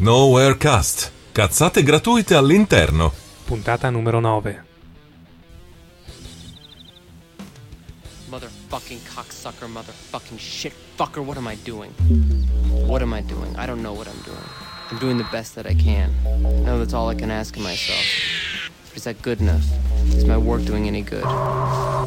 Nowherecast. Cazzate gratuite all'interno. Puntata numero 9. Motherfucking cocksucker, motherfucking shit fucker, what am I doing? What am I doing? I don't know what I'm doing. I'm doing the best that I can. I know that's all I can ask of myself. But is that good enough? Is my work doing any good?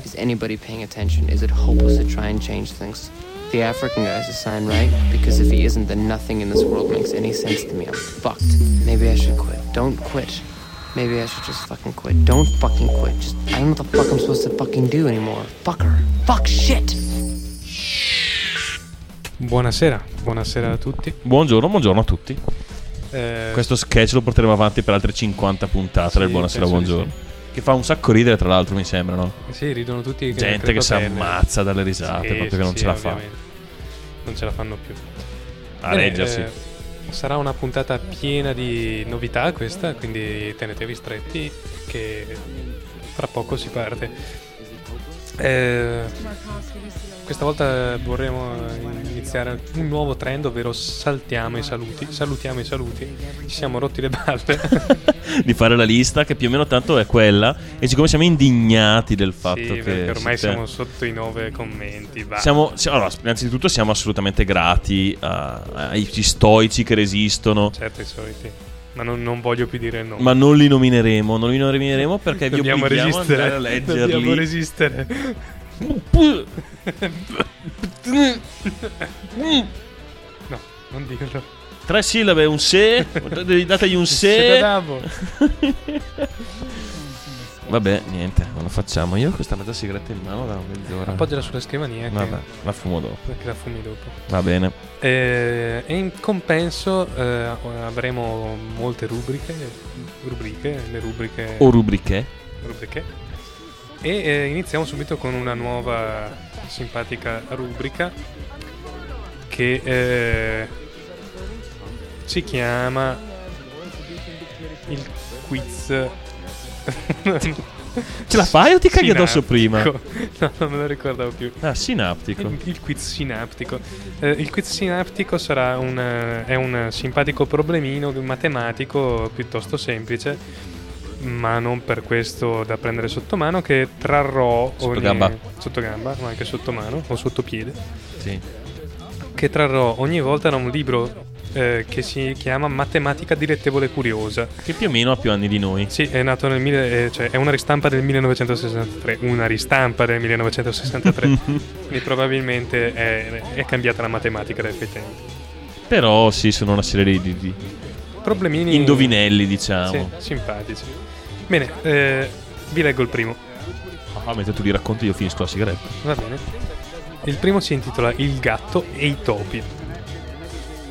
Is anybody paying attention? Is it hopeless to try and change things? The African guy's a sign, right? Because if he isn't, then nothing in this world makes any sense to me. I'm fucked. Maybe I should quit. Don't quit. Maybe I should just fucking quit. Don't fucking quit. Just I don't know what the fuck I'm supposed to fucking do anymore. Fucker. Fuck shit. Buonasera, buonasera a tutti. Buongiorno, buongiorno a tutti. Eh, Questo sketch lo porteremo avanti per altre 50 puntate Sì, del Buonasera, buongiorno. Che fa un sacco ridere, tra l'altro, mi sembra, no? Sì, ridono tutti. che- Gente che si ammazza dalle risate, Sì, proprio che non sì, ce la fa. ovviamente. Non ce la fanno più. A Bene, reggersi. eh, sarà una puntata piena di novità questa, quindi tenetevi stretti che fra poco si parte. Eh, questa volta vorremmo iniziare un nuovo trend, ovvero saltiamo i saluti. Salutiamo i saluti. Ci siamo rotti le balle. Di fare la lista, che più o meno tanto è quella. E siccome siamo indignati del fatto sì, che. ormai siete- siamo sotto i nove commenti. Siamo, si- allora, innanzitutto siamo assolutamente grati a- ai stoici che resistono. Certo, i soliti. Ma non, non voglio più dire no. Ma non li nomineremo, non li nomineremo perché vi Dobbiamo obblighiamo ad andare resistere. a leggerli. Dobbiamo resistere. No, non dirlo. Tre sillabe, un se, dategli un se. l'adavo. Vabbè, niente, non lo facciamo. Io ho questa mezza sigaretta in mano da mezz'ora. Appoggiala sulla scrivania che- Vabbè, la fumo dopo. perché la fumi dopo. Va bene. Eh, E, in compenso eh, avremo molte rubriche, rubriche, le rubriche, O rubriche. rubriche. E eh, iniziamo subito con una nuova simpatica rubrica che eh, si chiama il quiz. Ce la fai o ti caghi addosso prima? No, non me lo ricordavo più. Ah, sinaptico. Il, il quiz sinaptico. Eh, il quiz sinaptico sarà un, eh, è un simpatico problemino matematico piuttosto semplice, ma non per questo da prendere sotto mano, che trarrò Sotto ogni- gamba. sotto gamba, ma anche sotto mano o sotto piede, Sì. che trarrò ogni volta da un libro eh, che si chiama Matematica dilettevole curiosa. Che più o meno ha più anni di noi. Sì, è nato nel mille- eh, cioè è una ristampa del 1963, una ristampa del 1963, quindi probabilmente è, è cambiata la matematica dai suoi tempi. Però sì, sono una serie di- di Problemini indovinelli, Sì, diciamo. simpatici. Bene, eh, vi leggo il primo, Ah, mentre tu li racconti io finisco la sigaretta. va bene? Il primo si intitola Il gatto e i topi.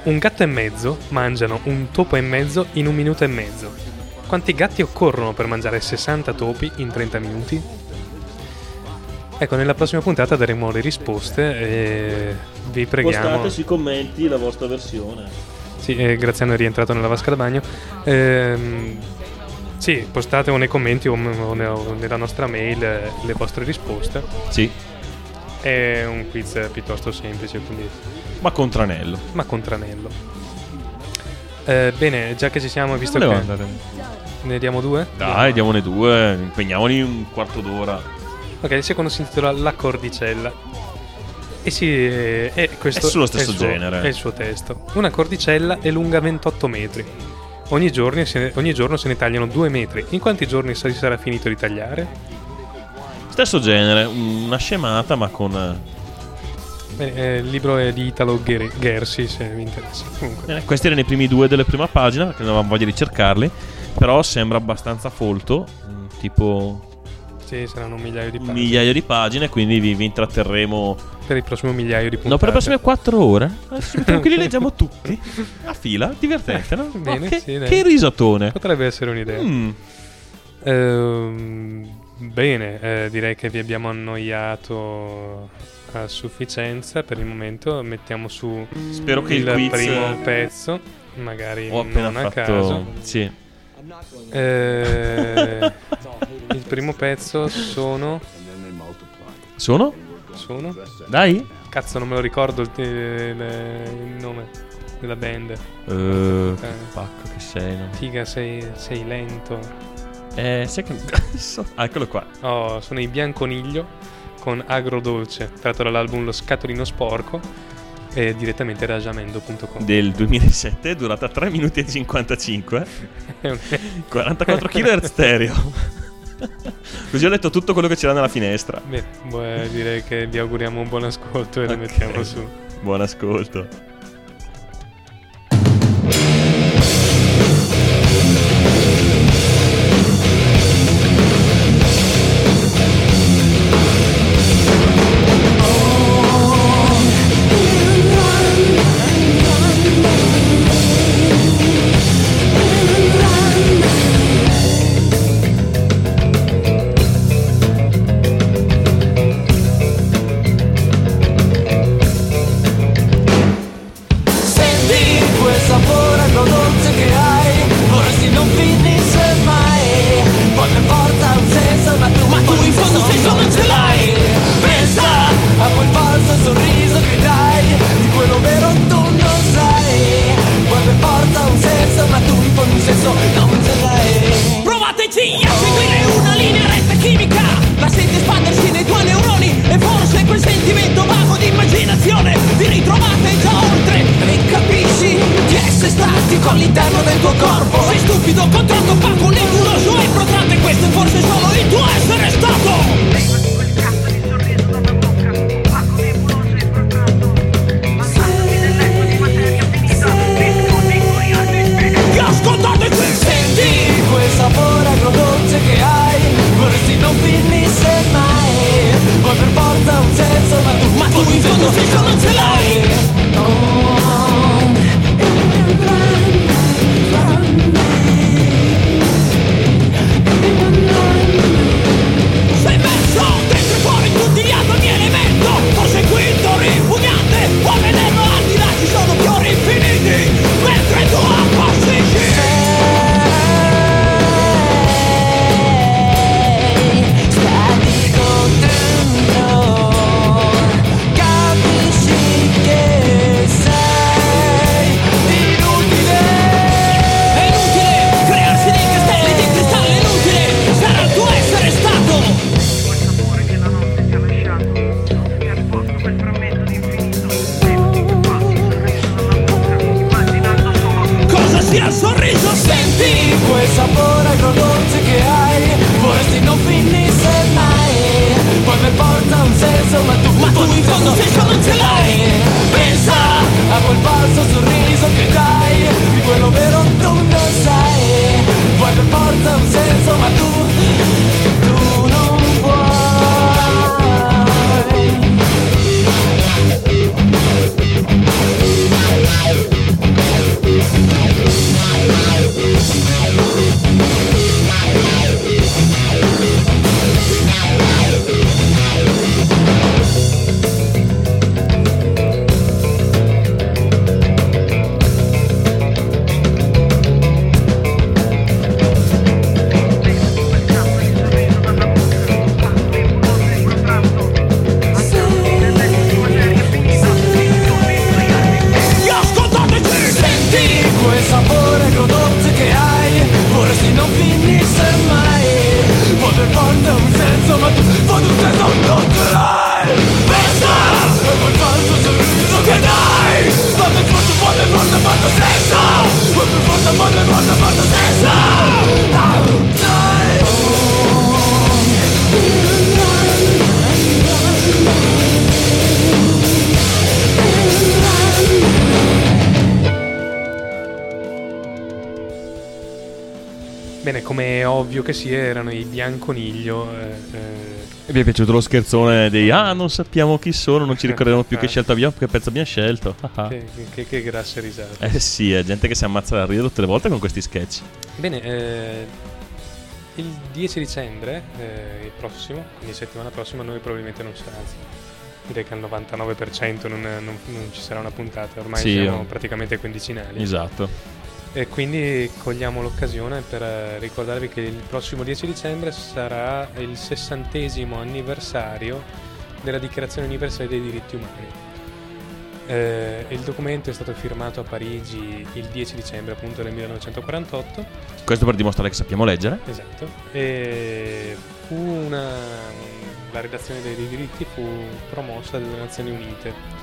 Un gatto e mezzo mangiano un topo e mezzo in un minuto e mezzo. Quanti gatti occorrono per mangiare 60 topi in 30 minuti? Ecco, nella prossima puntata daremo le risposte e vi preghiamo. sui commenti la vostra versione. Sì, eh, Graziano è rientrato nella vasca da bagno. Ehm, sì, postate o nei commenti o, o ne- o nella nostra mail eh, le vostre risposte. Sì, È un quiz piuttosto semplice, quindi ma con tranello. ma con tranello. Eh, bene, già che ci siamo, visto che andare. ne diamo due. Dai, diamone due, impegniamoli un quarto d'ora. Ok, il secondo si intitola La cordicella. E sì, è, questo È sullo stesso il suo- genere. È il suo testo. Una cordicella è lunga 28 metri. Ogni giorno, se ne, ogni giorno se ne tagliano 2 metri. In quanti giorni si sarà finito di tagliare? Stesso genere, una scemata, ma con. eh, Bene, eh, il libro è di Italo Gersi, se vi interessa. Comunque, eh, questi erano i primi due della prima pagina, perché non avevamo voglia di cercarli. Però sembra abbastanza folto, mm, tipo sì, saranno un migliaio di un pagine. migliaio di pagine, quindi vi, vi intratterremo. Per il prossimo migliaio di puntate. No, per le prossime quattro ore. Adesso Tranquilli, leggiamo tutti a fila, divertente, no? Bene, Oh, che, sì, che risatone. Potrebbe essere un'idea. Mm. Ehm, bene, eh, direi che vi abbiamo annoiato a sufficienza per il momento. Mettiamo su Spero che il, il primo pezzo, magari non a fatto. caso. Sì. Eh, il primo pezzo sono. Sono? Sono? Dai? Cazzo, non me lo ricordo il, il, il nome della band. Uh. Che pacco che sei, no? Figa, sei, sei lento. Eh, sai che... ah, eccolo qua. Oh, sono i Bianconiglio con Agrodolce, tratto dall'album Lo scatolino sporco, eh, direttamente da jamendo.com. Del 2007, durata 3 minuti e 55, 44 kHz stereo. Così ho letto tutto quello che c'era nella finestra. Beh, beh direi che vi auguriamo un buon ascolto e okay. lo mettiamo su. Buon ascolto. Bene, come è ovvio che sia, erano i Bianconiglio. Eh, eh. Vi è piaciuto lo scherzone dei ah, non sappiamo chi sono, non ci ricordiamo più che ah. scelta abbiamo, che pezzo abbiamo scelto. che, che, che, grasse risate. Eh sì, è gente che si ammazza da ridere tutte le volte con questi sketch. Bene, eh, il 10 dicembre, eh, il prossimo, quindi settimana prossima, noi probabilmente non sarà, anzi, direi che al 99% non, non, non, ci sarà una puntata, ormai sì, siamo praticamente quindicinali. Esatto e quindi cogliamo l'occasione per eh, ricordarvi che il prossimo 10 dicembre sarà il sessantesimo anniversario della Dichiarazione Universale dei Diritti Umani. Eh, il documento è stato firmato a Parigi il 10 dicembre appunto del 1948. Questo per dimostrare che sappiamo leggere. Esatto. E una, la redazione dei diritti fu promossa dalle Nazioni Unite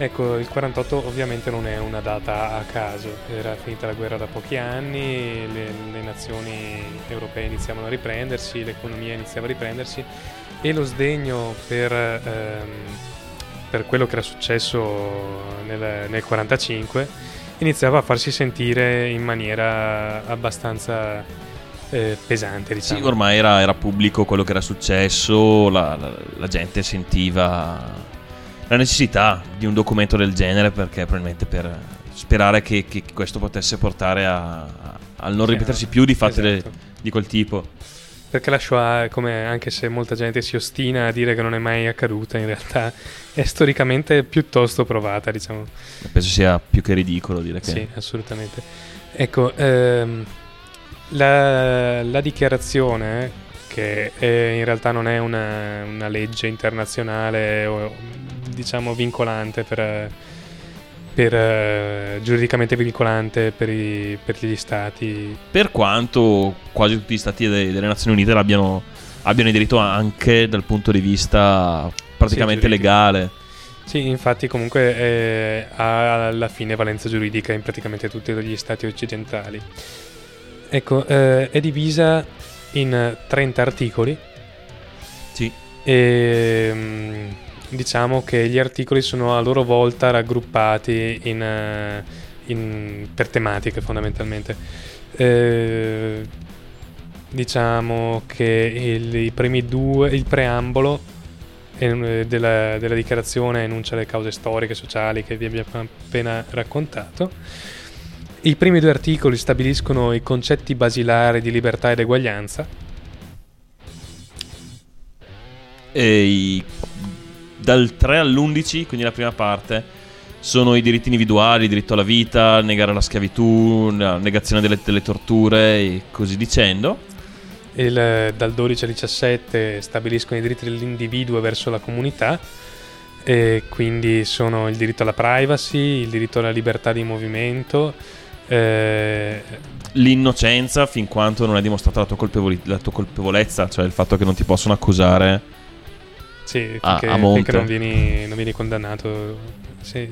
Ecco, il 48 ovviamente non è una data a caso, era finita la guerra da pochi anni, le, le nazioni europee iniziavano a riprendersi, l'economia iniziava a riprendersi e lo sdegno per, ehm, per quello che era successo nel, nel 45 iniziava a farsi sentire in maniera abbastanza eh, pesante, diciamo. Sì, ormai era, era pubblico quello che era successo, la, la- la gente sentiva la necessità di un documento del genere perché probabilmente per sperare che, che questo potesse portare a, al non ripetersi più di fatti esatto. di quel tipo. Perché la Shoah, come anche se molta gente si ostina a dire che non è mai accaduta, in realtà è storicamente piuttosto provata, diciamo. Penso sia più che ridicolo dire che... Sì, assolutamente. Ecco, ehm, la, la dichiarazione, che eh, in realtà non è una, una legge internazionale o diciamo vincolante per, per, eh, giuridicamente vincolante per, i- per gli stati Per quanto quasi tutti gli stati de- delle Nazioni Unite l'abbiano abbiano diritto anche dal punto di vista praticamente Sì, legale. Sì, infatti comunque eh, ha alla fine valenza giuridica in praticamente tutti gli stati occidentali. Ecco, eh, è divisa in 30 articoli Sì. e mm, diciamo che gli articoli sono a loro volta raggruppati in, eh, in- per tematiche fondamentalmente. Eh, diciamo che il- i primi due, il preambolo eh, della, della dichiarazione enuncia le cause storiche e sociali che vi abbiamo appena raccontato. I primi due articoli stabiliscono i concetti basilari di libertà ed eguaglianza. E i- dal 3 all'11, quindi la prima parte, sono i diritti individuali, il diritto alla vita, negare la schiavitù, la negazione delle, delle torture e così dicendo. Il- dal 12 al 17 stabiliscono i diritti dell'individuo verso la comunità, e quindi sono il diritto alla privacy, il diritto alla libertà di movimento, eh, L'innocenza fin quanto non è dimostrata la tua, colpevoli- la tua colpevolezza, cioè il fatto che non ti possono accusare. sì, A- finché, a monte. finché non, vieni, non vieni condannato. Sì,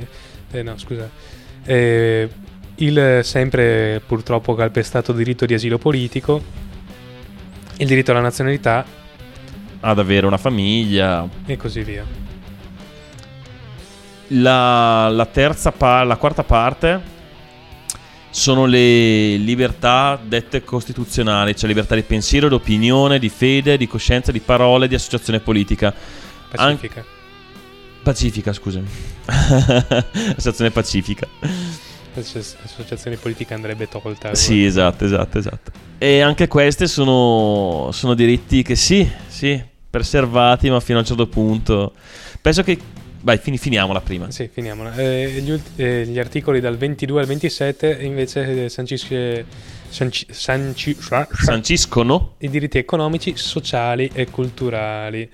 eh, no, scusa. Eh, il sempre purtroppo calpestato diritto di asilo politico, il diritto alla nazionalità ad avere una famiglia. e così via. La, la terza pa- la quarta parte sono le libertà dette costituzionali, cioè libertà di pensiero, di opinione, di fede, di coscienza, di parole, di associazione politica. Pacifica. Pacifica, scusami. associazione pacifica. L'associazione politica andrebbe tolta. Sì, esatto, esatto, esatto. E anche queste sono, sono diritti che sì, sì, preservati, ma fino a un certo punto. Penso che. Vai, fini- finiamola prima. Sì, finiamola. Eh, gli, ult- eh, gli articoli dal 22 al 27 invece eh, sancisce, sanci- sanci- sa- sa- Sanciscono i diritti economici, sociali e culturali,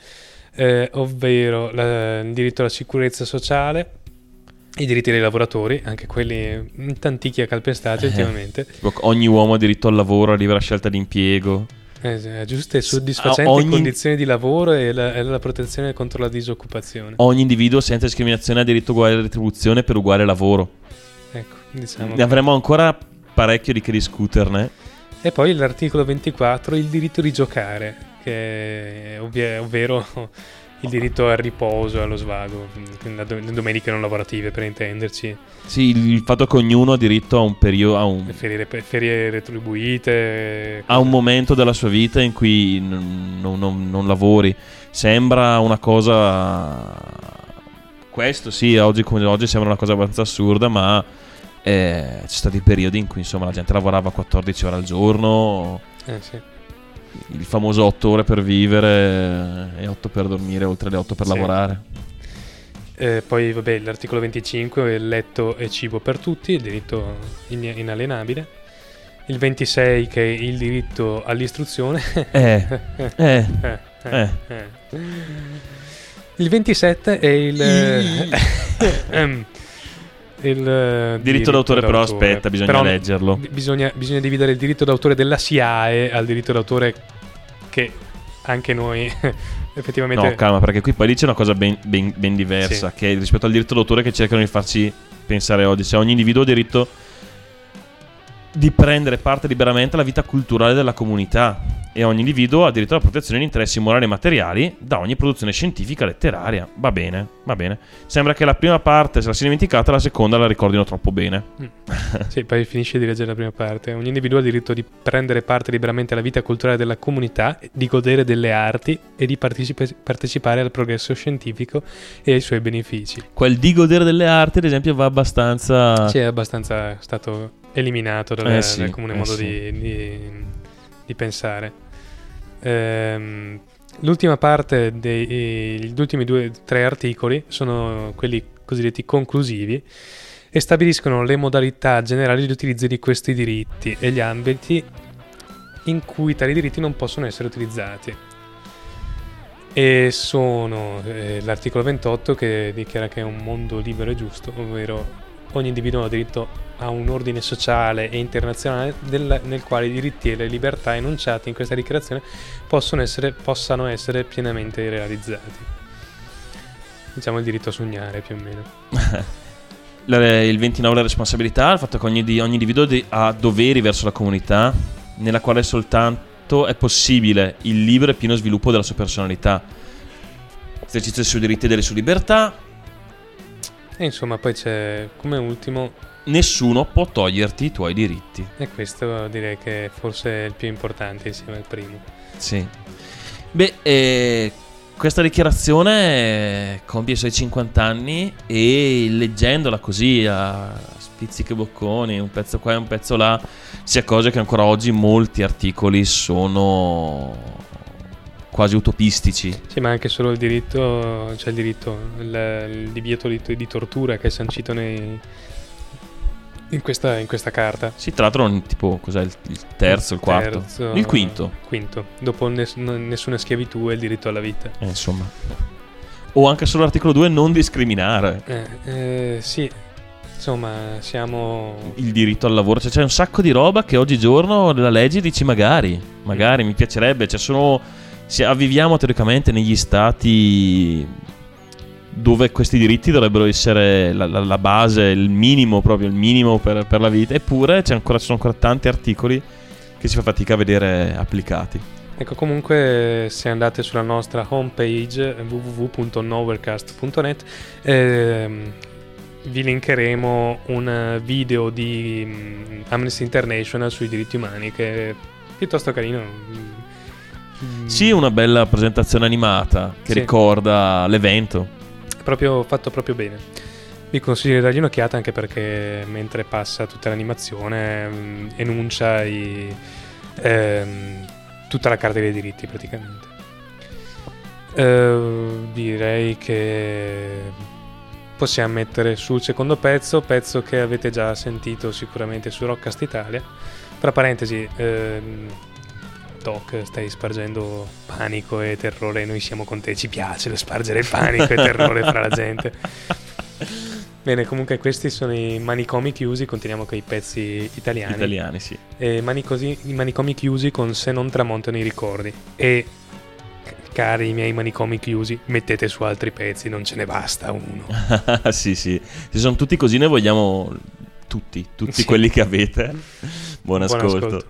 eh, ovvero la- il diritto alla sicurezza sociale, i diritti dei lavoratori, anche quelli mm, tantichi e calpestati Eh. ultimamente, Ogni uomo ha diritto al lavoro, a libera scelta di impiego. Eh, sì, giuste e soddisfacenti ogni- condizioni di lavoro e la, e la protezione contro la disoccupazione. Ogni individuo senza discriminazione ha diritto a uguale retribuzione per uguale lavoro. Ecco, diciamo. Ne avremo ancora parecchio di che discuterne. E poi l'articolo 24, il diritto di giocare, che è ovvie- ovvero il diritto al riposo, allo svago, le domeniche non lavorative per intenderci, Sì, il, fatto che ognuno ha diritto a un periodo, a un, le ferie, ferie retribuite. a un momento della sua vita in cui non, non- non- non lavori. Sembra una cosa. Questo sì, oggi come oggi sembra una cosa abbastanza assurda, ma eh, ci sono stati periodi in cui insomma la gente lavorava 14 ore al giorno, Eh, sì. Il famoso 8 ore per vivere e 8 per dormire, oltre le 8 per Sì. lavorare. Eh, poi vabbè, l'articolo 25 è il letto e cibo per tutti, il diritto in- inalienabile. Il 26 che è il diritto all'istruzione. Eh, eh, Eh, eh. eh. Il 27 è il... il eh, Diritto d'autore, però, aspetta, bisogna Però leggerlo. bi- Bisogna, bisogna dividere il diritto d'autore della SIAE al diritto d'autore che anche noi effettivamente... No, calma, perché qui poi lì c'è una cosa ben, ben- ben diversa, Sì. che è rispetto al diritto d'autore che cercano di farci pensare oggi. Cioè, ogni individuo ha diritto di prendere parte liberamente alla vita culturale della comunità e ogni individuo ha diritto alla protezione di interessi morali e materiali da ogni produzione scientifica letteraria. Va bene, va bene. Sembra che la prima parte se la sia dimenticata, la seconda la ricordino troppo bene. Sì, poi finisce di leggere la prima parte. Ogni individuo ha diritto di prendere parte liberamente alla vita culturale della comunità, di godere delle arti e di partecipa- partecipare al progresso scientifico e ai suoi benefici. Quel di godere delle arti, ad esempio, va abbastanza... Sì, è abbastanza stato eliminato dal. Eh sì, dal comune eh modo sì. di, di- di pensare. Ehm, l'ultima parte dei gli ultimi due tre articoli sono quelli cosiddetti conclusivi e stabiliscono le modalità generali di utilizzo di questi diritti e gli ambiti in cui tali diritti non possono essere utilizzati. E sono eh, l'articolo 28 che dichiara che è un mondo libero e giusto, ovvero ogni individuo ha diritto a un ordine sociale e internazionale del- nel quale i diritti e le libertà enunciati in questa dichiarazione essere, possano essere pienamente realizzati. Diciamo il diritto a sognare più o meno. Il 29 la responsabilità, il fatto che ogni, ogni individuo di- ha doveri verso la comunità, nella quale soltanto è possibile il libero e pieno sviluppo della sua personalità, esercizio dei suoi diritti e delle sue libertà. E insomma poi c'è come ultimo, Nessuno può toglierti i tuoi diritti. e questo direi che forse è il più importante insieme al primo. Sì. Beh, eh, questa dichiarazione compie i suoi 50 anni e leggendola così a spizzichi bocconi, un pezzo qua e un pezzo là, si accorge che ancora oggi molti articoli sono quasi utopistici. Sì, ma anche solo il diritto, cioè il diritto, il, il divieto di, di tortura che è sancito nei- in, questa, in questa carta. Sì, tra l'altro, tipo, cos'è il, il terzo, il quarto? Terzo- Il quinto. Quinto. Dopo ness- nessuna schiavitù e il diritto alla vita. Eh, insomma. O anche solo l'articolo 2, non discriminare. Eh, eh, sì, insomma, siamo... il diritto al lavoro. Cioè, c'è un sacco di roba che oggigiorno la legge dici magari, magari mi piacerebbe. Cioè, sono. se- viviamo teoricamente negli stati dove questi diritti dovrebbero essere la, la- la base, il minimo proprio, il minimo per, per la vita. Eppure c'è ancora, ci sono ancora tanti articoli che si fa fatica a vedere applicati. Ecco, comunque, se andate sulla nostra homepage www.novercast.net, ehm, vi linkeremo un video di mm, Amnesty International sui diritti umani che è piuttosto carino. Mm, Sì, una bella presentazione animata che Sì. ricorda l'evento. Proprio fatto proprio bene. Vi consiglio di dargli un'occhiata anche perché mentre passa tutta l'animazione mm, enuncia i- ehm, tutta la carta dei diritti praticamente. Eh, direi che possiamo mettere sul secondo pezzo, pezzo che avete già sentito sicuramente su Rockcast Italia. Tra parentesi, ehm, Doc, stai spargendo panico e terrore, noi siamo con te, ci piace spargere panico e terrore fra la gente. Bene, comunque questi sono i manicomi chiusi, continuiamo con i pezzi italiani. Italiani, sì. E manicosi- I manicomi chiusi con Se non tramontano i ricordi. E cari i miei manicomi chiusi, mettete su altri pezzi, non ce ne basta uno. sì, sì. Se sono tutti così, noi vogliamo tutti, tutti Sì. quelli che avete. Buon ascolto. Non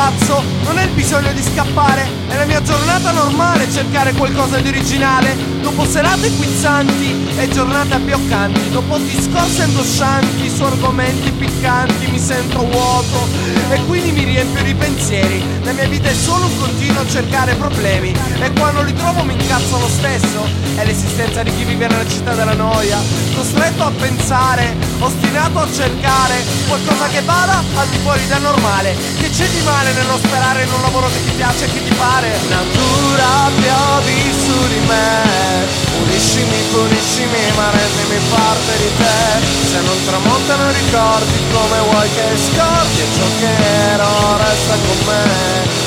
è che sono pazzo, non è il bisogno di scappare, è la mia giornata normale cercare qualcosa di originale. Dopo serate quizzanti e giornate abbioccanti, dopo discorsi angoscianti su argomenti piccanti, mi sento vuoto e quindi mi riempio di pensieri. La mia vita è solo un continuo a cercare problemi e quando li trovo mi incazzo lo stesso. È l'esistenza di chi vive nella città della noia, costretto a pensare, ostinato a cercare qualcosa che vada al di fuori del normale. Che c'è di male nello sperare in un lavoro che ti piace e che ti pare? Natura piovi su di me, puliscimi, puliscimi, ma rendimi parte di te. Se non tramontano ricordi come vuoi che scordi e ciò che ero resta con me.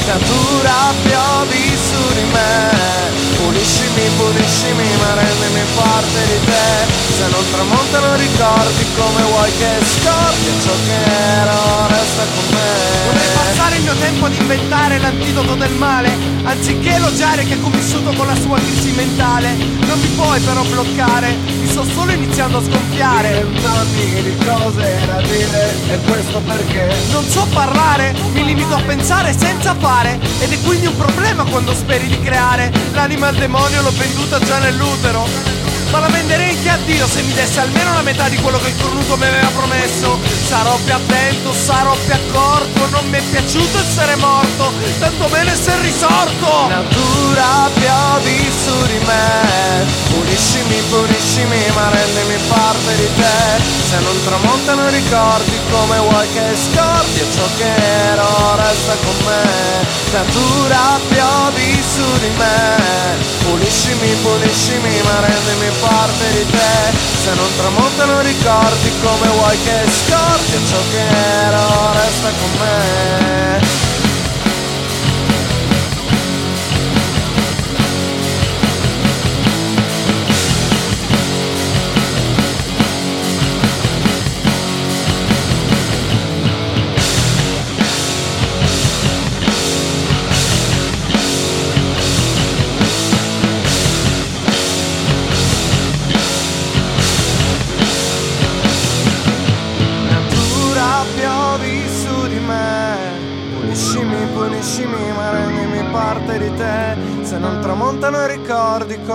Natura piovi su di me, puliscimi, puliscimi, ma rendimi parte di te. Se non tramontano ricordi come vuoi che scordi ciò che ero resta con me. Vorrei passare il mio tempo ad inventare l'antidoto del male, anziché elogiare chi ha convissuto con la sua crisi mentale. Non mi puoi però bloccare, mi sto solo iniziando a sgonfiare. Tanti di cose da dire, e questo perché non so parlare, mi limito a pensare senza fare, ed è quindi un problema quando speri di creare. L'anima al demonio l'ho venduta già nell'utero. Ma la venderei anche a Dio se mi desse almeno la metà di quello che il cornuto mi aveva promesso. Sarò più attento, sarò più accorto, non mi è piaciuto essere morto, tanto meno essere risorto. Natura piovi su di me, puliscimi, puliscimi, ma rendimi parte di te. Se non tramontano ricordi come vuoi che scordi e ciò che ero resta con me. Natura piovi su di me, puliscimi, puliscimi, ma rendimi parte di te. Se non tramontano ricordi come vuoi che scordi e ciò che ero resta con me.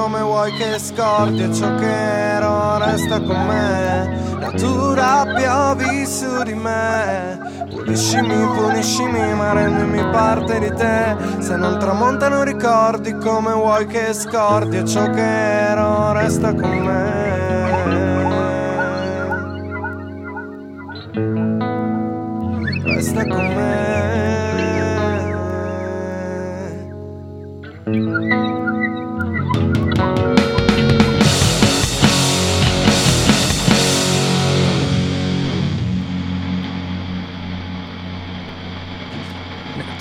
Come vuoi che scordi ciò che ero resta con me. Natura piovi su di me. Puliscimi, puliscimi, ma rendimi parte di te. Se non tramontano ricordi come vuoi che scordi ciò che ero resta con me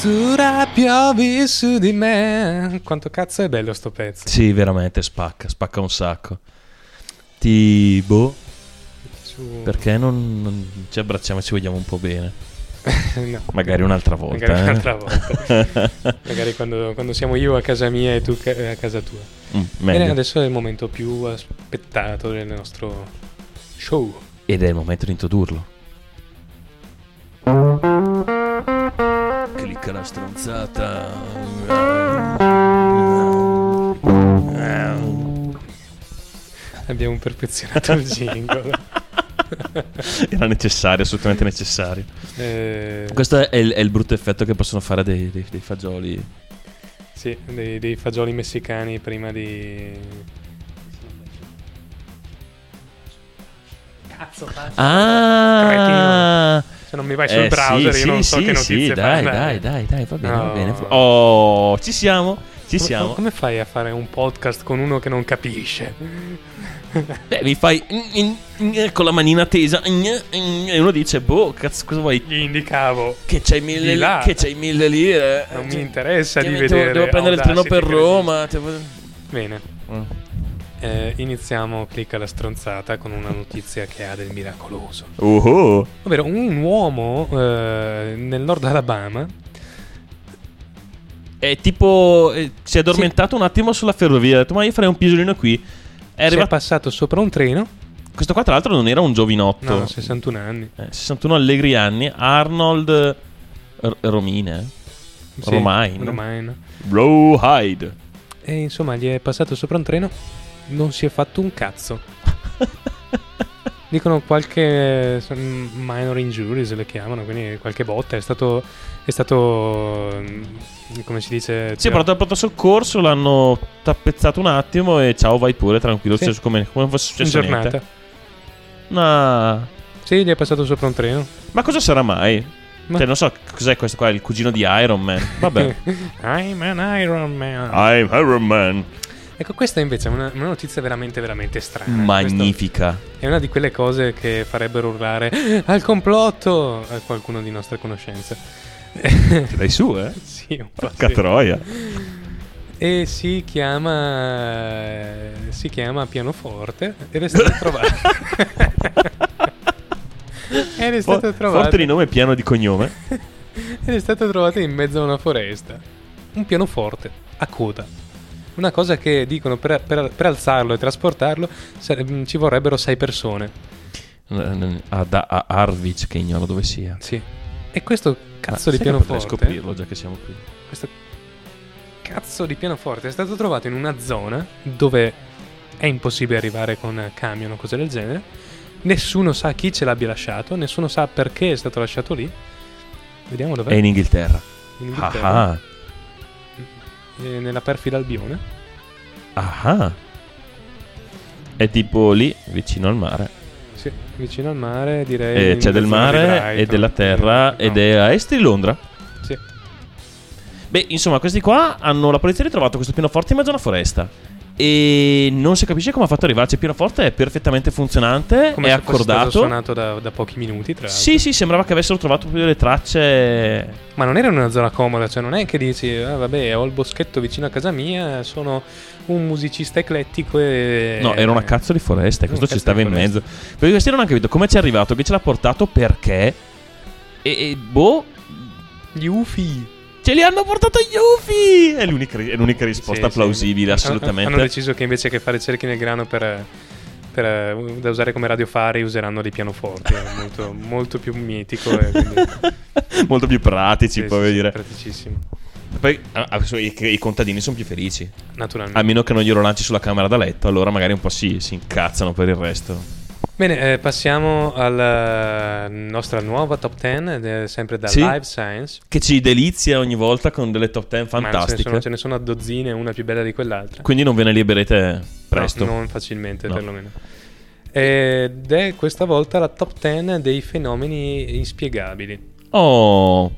Natura piovi su di me. Quanto cazzo è bello sto pezzo. Sì, veramente spacca, spacca un sacco. Ti boh, Su- perché non, non ci abbracciamo e ci vogliamo un po' bene? no. Magari un'altra volta. Magari eh. un'altra volta. Magari quando, quando siamo io a casa mia e tu a casa tua. Mm, Bene, adesso è il momento più aspettato del nostro show. Ed è il momento di introdurlo. Clicca la stronzata. Abbiamo perfezionato il jingle. Era necessario, assolutamente necessario. Eh, Questo è il, è il brutto effetto che possono fare dei, dei- dei fagioli. sì, dei, dei fagioli messicani prima di... Cazzo, faccio. Ah! Se non mi vai sul Eh, browser sì, io non sì, so sì, che notizie sì, dai, fare. dai, dai, dai, va bene, va No. bene. Oh, ci siamo, ci Come- siamo. Come fai a fare un podcast con uno che non capisce? Beh, mi fai con la manina tesa e uno dice, boh, cazzo, cosa vuoi? Gli indicavo. Che c'hai mille, Di là. che c'hai mille lire. Non mi interessa di vedere. Devo, prendere il treno per Roma. Bene. Mm. Eh, iniziamo, clicca la stronzata con una notizia che ha del miracoloso. Uh-huh. Ovvero un uomo eh, nel nord Alabama È tipo, eh, si è addormentato un attimo sulla ferrovia. Ha detto, ma io farei un pisolino qui. È si è arrivato. passato sopra un treno, Questo qua, tra l'altro, non era un giovinotto. no, 61 anni. Eh, 61 allegri anni. Arnold R- Romine. eh? Sì, Romain. Romain. Rawhide. E insomma, gli è passato sopra un treno, non si è fatto un cazzo. Dicono qualche minor injuries le chiamano, quindi qualche botta. È stato, è stato mm, come si dice? Si è portato al pronto soccorso, l'hanno tappezzato un attimo e ciao, vai pure, tranquillo, Sì. cioè, come, come fosse in successo giornata. niente. Sì, gli è passato sopra un treno. Ma cosa sarà mai? Ma- Cioè, non so cos'è questo qua, il cugino di Iron Man. Vabbè. I'm an Iron Man. I'm Iron Man. Ecco, questa invece è una, una notizia veramente, veramente strana. Magnifica. Questa è una di quelle cose che farebbero urlare "Ah, al complotto a qualcuno di nostra conoscenza. Dai su, eh? sì, un po' Porca sì. troia. E si chiama. Si chiama pianoforte ed è stato trovato. ed è stato For- trovato. forte di nome e piano di cognome. Ed è stato trovato in mezzo a una foresta. Un pianoforte a coda. Una cosa che dicono per, per- per alzarlo e trasportarlo sare- mm, ci vorrebbero sei persone. A, da- a Arvich, che ignoro dove sia. Sì. E questo cazzo Ah, di che potrei pianoforte. scoprirlo già che siamo qui. Questo cazzo di pianoforte è stato trovato in una zona dove è impossibile arrivare con camion o cose del genere. Nessuno sa chi ce l'abbia lasciato, nessuno sa perché è stato lasciato lì. Vediamo dov'è. È in Inghilterra. In Inghilterra. Ah, Eh, nella perfida Albione. ah, ah. È tipo lì, vicino al mare. Sì, vicino al mare, direi. E in c'è del mare e della terra No. ed è a est di Londra. Sì. Beh, insomma, questi qua hanno la polizia ha ritrovato questo pianoforte in mezzo a una foresta. E non si capisce come ha fatto arrivarci. Il pianoforte è perfettamente funzionante, Come è accordato. suonato da, da pochi minuti, tra l'altro. Sì, sì, sembrava che avessero trovato proprio delle tracce. Ma non era in una zona comoda, cioè non è che dici, ah, vabbè, ho il boschetto vicino a casa mia, sono un musicista eclettico e... No, era una cazzo di foresta. e Una Questo ci stava in mezzo. Perché questi non hanno capito come ci è arrivato, che ce l'ha portato, perché. E, e boh. Gli UFI. Ce li hanno portato gli UFI! È l'unica, è l'unica risposta Sì, sì. plausibile, Hanno- assolutamente. Hanno deciso che invece che fare cerchi nel grano per, per, eh, da usare come radiofari useranno dei pianoforti. Molto, molto più mitico. Quindi, Molto più pratici, sì, puoi sì, sì, dire. praticissimo. Poi ah, ah, i, i contadini sono più felici. Naturalmente. A meno che non glielo lanci sulla camera da letto, allora magari un po' si, si incazzano per il resto. Bene, eh, passiamo alla nostra nuova top 10, ed è sempre da Sì. Live Science. Che ci delizia ogni volta con delle top 10 Ma ce ne, fantastiche. sono, ce ne sono a dozzine, una più bella di quell'altra. Quindi non ve ne liberete presto. No, non facilmente, No. perlomeno. Ed è questa volta la top 10 dei fenomeni inspiegabili. Oh.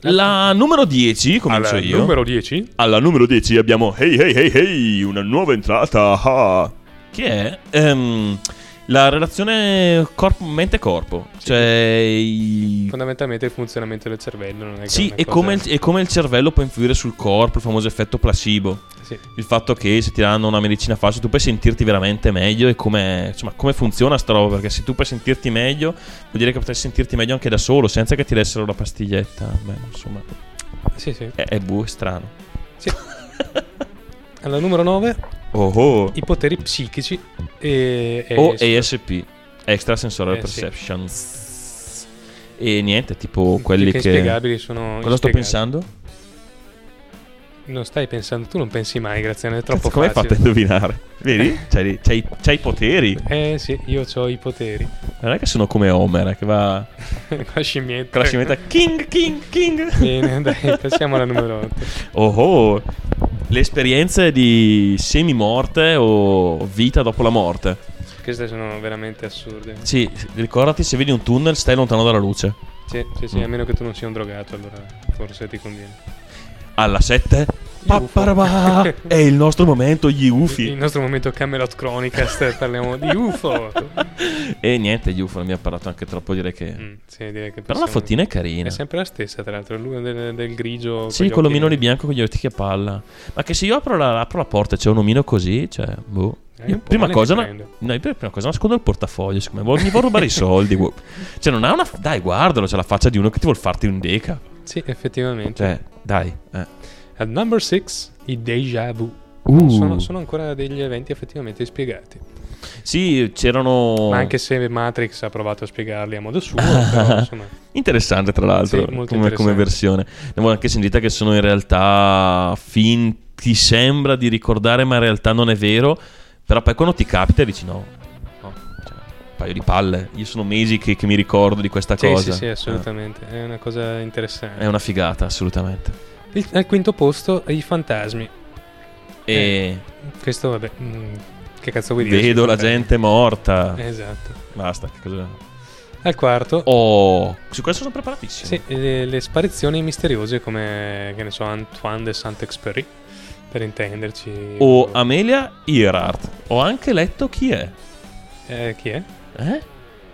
La numero 10, comincio Al io. numero 10? Alla numero 10 abbiamo Hey Hey Hey Hey, una nuova entrata. ah. Che è ehm, la relazione corpo- mente-corpo. Cioè, i- Fondamentalmente il funzionamento del cervello non è che sì, e cosa- come, il, e come il cervello può influire sul corpo, il famoso effetto placebo. Sì. Il fatto che se ti danno una medicina falsa tu puoi sentirti veramente meglio e come, insomma, come funziona sta roba. Perché se tu puoi sentirti meglio, vuol dire che potresti sentirti meglio anche da solo, senza che ti dessero la pastiglietta. Beh, insomma, Sì, sì. è, è buo, è strano. Sì. Alla numero 9, Oh oh. i poteri psichici e, e O ASP, Extrasensorial Eh, sì. Perceptions. E niente, tipo quelli che che... sono Cosa sto pensando? Non stai pensando, tu non pensi mai, Graziano, è troppo Cazzo, come hai fatto a facile. indovinare? Vedi? C'hai, c'hai- c'hai i poteri. Eh sì, io ho i poteri. Non è che sono come Homer, eh, che va Con la scimmietta. con la scimmietta King, King, King. Bene, dai, passiamo alla numero 8. Oh oh. Le esperienze di semi-morte o vita dopo la morte. Queste sono veramente assurde. Sì, ricordati se vedi un tunnel stai lontano dalla luce. Sì, sì, Mm. sì, a meno che tu non sia un drogato, allora forse ti conviene. Alla 7 UFO. è il nostro momento, gli Il UFI. nostro momento Camelot Chronicast parliamo di UFO. E niente, gli UFO mi ha parlato anche troppo, direi che... Mm, sì, direi che Però la fottina è carina. È sempre la stessa, tra l'altro, lui del, del grigio. Sì, con l'omino di bianco con gli occhi a palla. Ma che se io apro la, apro la porta e c'è un omino così, cioè, boh. Eh, prima cosa, na- no, prima cosa nascondo il portafoglio. Siccome mi vuol rubare i soldi. Cioè, non ha una. Dai, guardalo. C'è la faccia di uno che ti vuol farti un deca. Sì, effettivamente. Cioè, dai. Eh. Al number 6, i déjà vu. Uh. Sono, sono ancora degli eventi effettivamente spiegati. Sì, c'erano. Ma anche se Matrix ha provato a spiegarli a modo suo, però insomma. Interessante, tra l'altro, Sì, come, come versione. Ne avevo anche sentita che sono in realtà finti, sembra di ricordare, ma in realtà non è vero. Però poi quando ti capita dici no. Paio di palle. Io sono mesi che, che mi ricordo di questa Sì, cosa. sì, sì, Eh, assolutamente. È una cosa interessante. È una figata, assolutamente. Il- al quinto posto, i fantasmi. E Questo, vabbè, mm, Che cazzo vuoi dire? Vedo la 53? gente morta. Esatto. Basta, che cosa... Al quarto, Oh, su questo sono preparatissimo. sì, le, le sparizioni misteriose come, che ne so, Antoine de Saint-Exupéry, per intenderci. O Amelia Earhart. Ho anche letto chi è. Eh, chi è? Eh?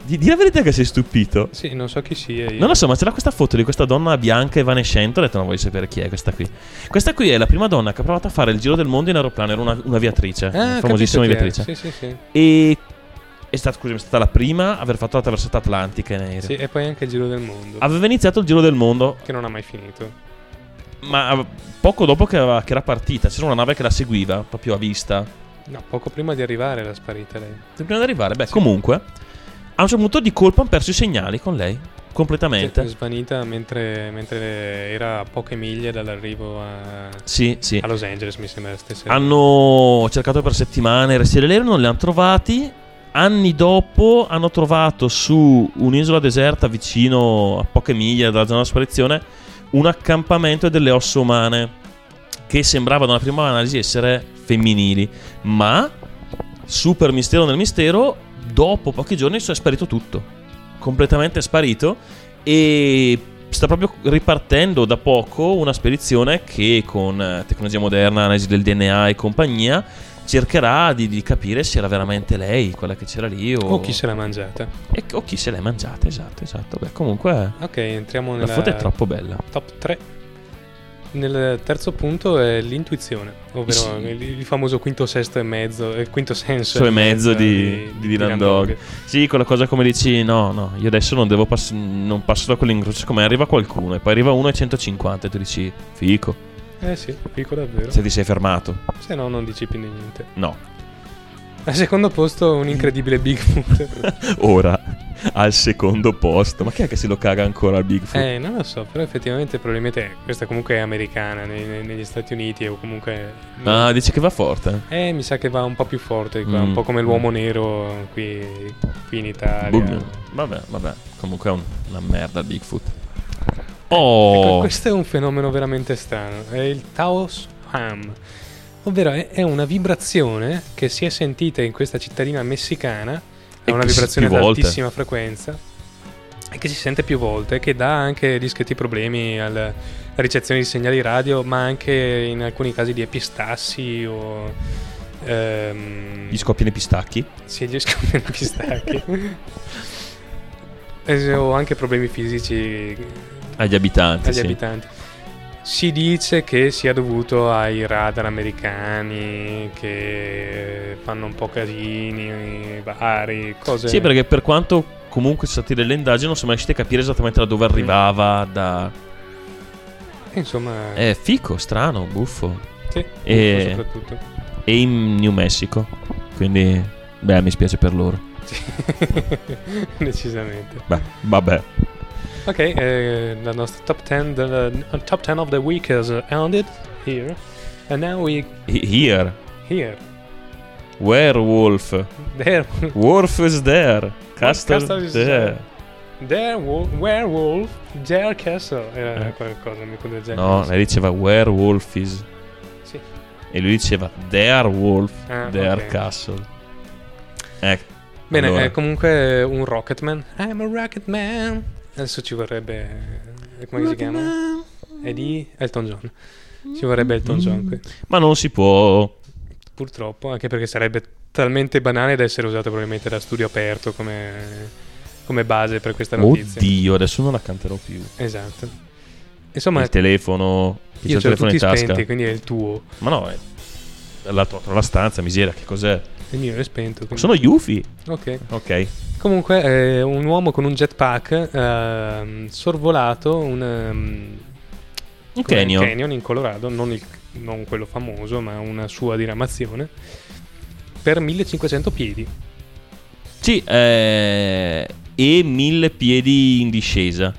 Di, di la verità che sei stupito. Sì, non so chi sia. io. Non lo so, ma c'era questa foto di questa donna bianca evanescente. Ho detto, non voglio sapere chi è questa qui. Questa qui è la prima donna che ha provato a fare il giro del mondo in aeroplano. Era una, una viatrice, Ah, una famosissima chi è. viatrice. Sì, sì, sì. E è stata, scusami, è stata la prima a aver fatto la traversata atlantica in aereo. Sì, e poi anche il giro del mondo. Aveva iniziato il giro del mondo, Che non ha mai finito. ma poco dopo che, aveva- che era partita, c'era una nave che la seguiva, proprio a vista. No, poco prima di arrivare era sparita lei. Prima di arrivare, beh, comunque, a un certo punto di colpo hanno perso i segnali con lei, Sì, completamente. è svanita mentre, mentre era a poche miglia dall'arrivo a, Sì, sì. a Los Angeles, mi sembra stesse. Hanno cercato per settimane i resti dell'aereo, non li hanno trovati. Anni dopo hanno trovato su un'isola deserta vicino a poche miglia dalla zona di sparizione un accampamento delle ossa umane che sembravano alla prima analisi essere femminili, ma super mistero nel mistero, dopo pochi giorni è sparito tutto, completamente sparito e sta proprio ripartendo da poco una spedizione che con eh, tecnologia moderna, analisi del DNA e compagnia cercherà di, di capire se era veramente lei quella che c'era lì o, O chi se l'ha mangiata. e- o chi se l'è mangiata, esatto, esatto. Beh, comunque Ok, entriamo la nella foto è troppo bella. top 3. Nel terzo punto è l'intuizione, ovvero Sì. il, il famoso quinto sesto e mezzo, il quinto senso Su e mezzo di, di Dylan Dog. Sì, quella cosa come dici, no, no, io adesso non devo pass- non passo da quell'incrocio, come arriva qualcuno e poi arriva uno e 150 e tu dici, fico, Eh sì, piccolo davvero. se ti sei fermato. Se no non dici più niente. No, Al secondo posto un incredibile Bigfoot. ora al secondo posto. Ma chi è che se lo caga ancora al Bigfoot? eh, non lo so, però effettivamente probabilmente questa comunque è americana, nei- nei- negli Stati Uniti o comunque... Ah, dici che va forte? Eh, mi sa che va un po' più forte qua, Mm. un po' come l'uomo nero qui, qui in Italia. Boom. Vabbè, vabbè, comunque è un- una merda il Bigfoot. Ecco, Oh, questo è un fenomeno veramente strano, è il Taos Ham, ovvero è, è una vibrazione che si è sentita in questa cittadina messicana, è E una vibrazione ad altissima frequenza e che si sente più volte, che dà anche discreti problemi alla ricezione di segnali radio, ma anche in alcuni casi di epistassi o... ehm, gli scoppiano i pistacchi. sì, gli scoppiano i pistacchi. O anche problemi fisici Agli abitanti, agli sì. abitanti. Si dice che sia dovuto ai radar americani che fanno un po' casini vari, cose. Sì, perché per quanto comunque sono state delle indagini, non siamo riusciti a capire esattamente da dove arrivava. Da... Insomma, È fico, strano, buffo. sì, e- soprattutto. E in New Mexico. Quindi, beh, mi spiace per loro. Sì. Decisamente. Beh, vabbè. Ok, eh, la nostra top 10, del- uh, top 10 of the week has uh, ended here. And now we He- Here, here. werewolf. There, Wolf is there. Castle, Castle is there. there. there wo- werewolf, there castle. Era Eh. qualcosa, mi del genere. No, lei diceva werewolf is. Sì. E lui diceva their wolf, Ah, their ok. castle. Ecco. Bene, allora. è comunque un Rocketman. I'm a Rocketman. Adesso ci vorrebbe. eh, Come si chiama? È di Elton John. Ci vorrebbe Elton John qui. Ma non si può. Purtroppo, anche perché sarebbe talmente banale da essere usato probabilmente da studio aperto come, come base per questa notizia. Oddio, adesso non la canterò più. Esatto. Insomma, il telefono. Io il ce l'ho telefono tutti in tasca. spenti, quindi è il tuo. Ma no, è l'altro lato della stanza, miseria, che cos'è? Il mio è spento. quindi- Sono Yuffie. Ok. Ok. Comunque, è un uomo con un jetpack ehm, sorvolato un, ehm, Un canyon. canyon in Colorado, non, il- non quello famoso, ma una sua diramazione, per 1500 piedi. Sì, eh, e mille piedi in discesa.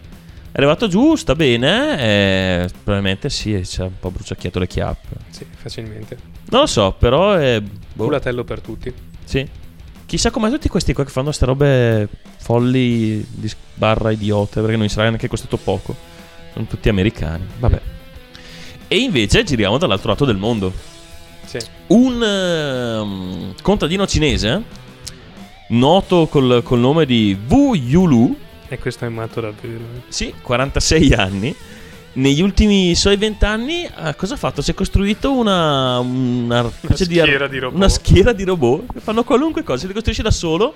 È arrivato giù, sta bene. eh, probabilmente sì, ci ha un po' bruciacchiato le chiappe. Sì, facilmente. Non lo so, però è. boh, Culatello per tutti. sì. Chissà come tutti questi qua che fanno queste robe folli di barra idiote, perché non sarà neanche costato poco. Sono tutti americani. Vabbè. E invece giriamo dall'altro lato del mondo. Sì. un ehm, contadino cinese noto col, col nome di Wu Yulu, E questo è matto davvero. eh. sì, 46 anni. Negli ultimi suoi 20 anni, eh, cosa ha fatto? Si è costruito una, una, specie schiera di robot. una schiera di robot che fanno qualunque cosa, si li costruisce da solo,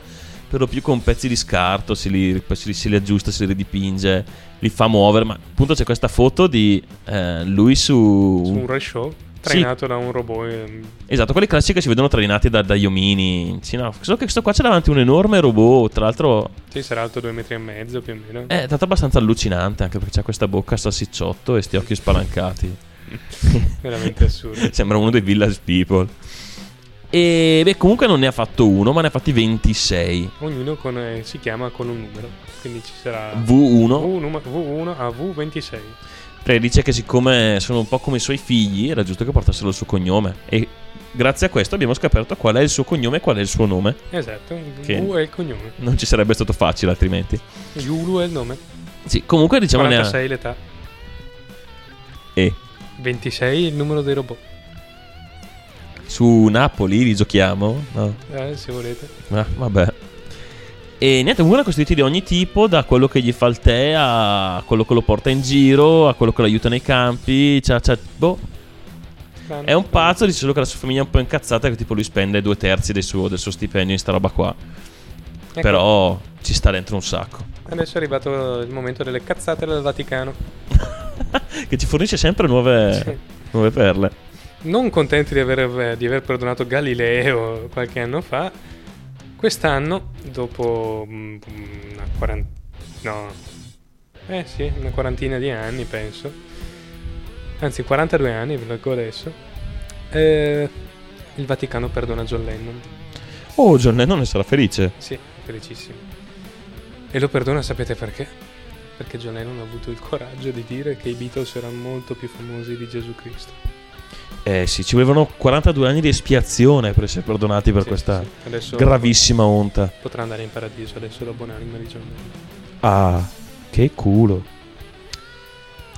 per lo più con pezzi di scarto, si li, si li- si li aggiusta, si li ridipinge, li fa muovere. Ma appunto c'è questa foto di eh, lui su, Su un show trainato da un robot. ehm, Esatto, quelli classici che si vedono trainati da- dagli omini. Sì, no, solo che questo qua c'è davanti un enorme robot, tra l'altro Sì, sarà alto due metri e mezzo più o meno. è stato abbastanza allucinante, anche perché c'ha questa bocca salsicciotto e sti occhi spalancati. Veramente assurdo. Sembra uno dei Village People. E beh, comunque non ne ha fatto uno, ma ne ha fatti 26. Ognuno con, eh, si chiama con un numero. Quindi ci sarà V1. V, num- V1 a V26. Dice che siccome sono un po' come i suoi figli, era giusto che portassero il suo cognome. E grazie a questo abbiamo scoperto qual è il suo cognome e qual è il suo nome. Esatto, V è il cognome. Non ci sarebbe stato facile altrimenti. Yulu è il nome. Sì, comunque diciamo ne ha... 46 l'età. E 26 il numero dei robot. su Napoli li giochiamo? No. Eh, se volete. Ah, vabbè. E niente, comunque ha costruiti di ogni tipo, da quello che gli fa il tè a quello che lo porta in giro, a quello che lo aiuta nei campi. C'ha, c'ha- boh. È un pazzo, dice solo che la sua famiglia è un po' incazzata, che tipo lui spende due terzi del suo, del suo stipendio in sta roba qua. Ecco, Però ci sta dentro un sacco. Adesso è arrivato il momento delle cazzate del Vaticano. che ci fornisce sempre nuove, Sì. nuove perle. Non contenti di aver, di aver perdonato Galileo qualche anno fa, quest'anno, dopo mm, una quarantina... No, eh sì, una quarantina di anni penso, anzi 42 anni, ve lo dico adesso, eh, il Vaticano perdona John Lennon. Oh, John Lennon ne sarà felice. Sì, felicissimo. E lo perdona, sapete perché? Perché John Lennon ha avuto il coraggio di dire che i Beatles erano molto più famosi di Gesù Cristo. Eh sì, ci volevano 42 anni di espiazione per essere perdonati per Sì, questa sì, gravissima onta. Potrà andare in paradiso adesso la buonanima di John Lennon. Ah, che culo.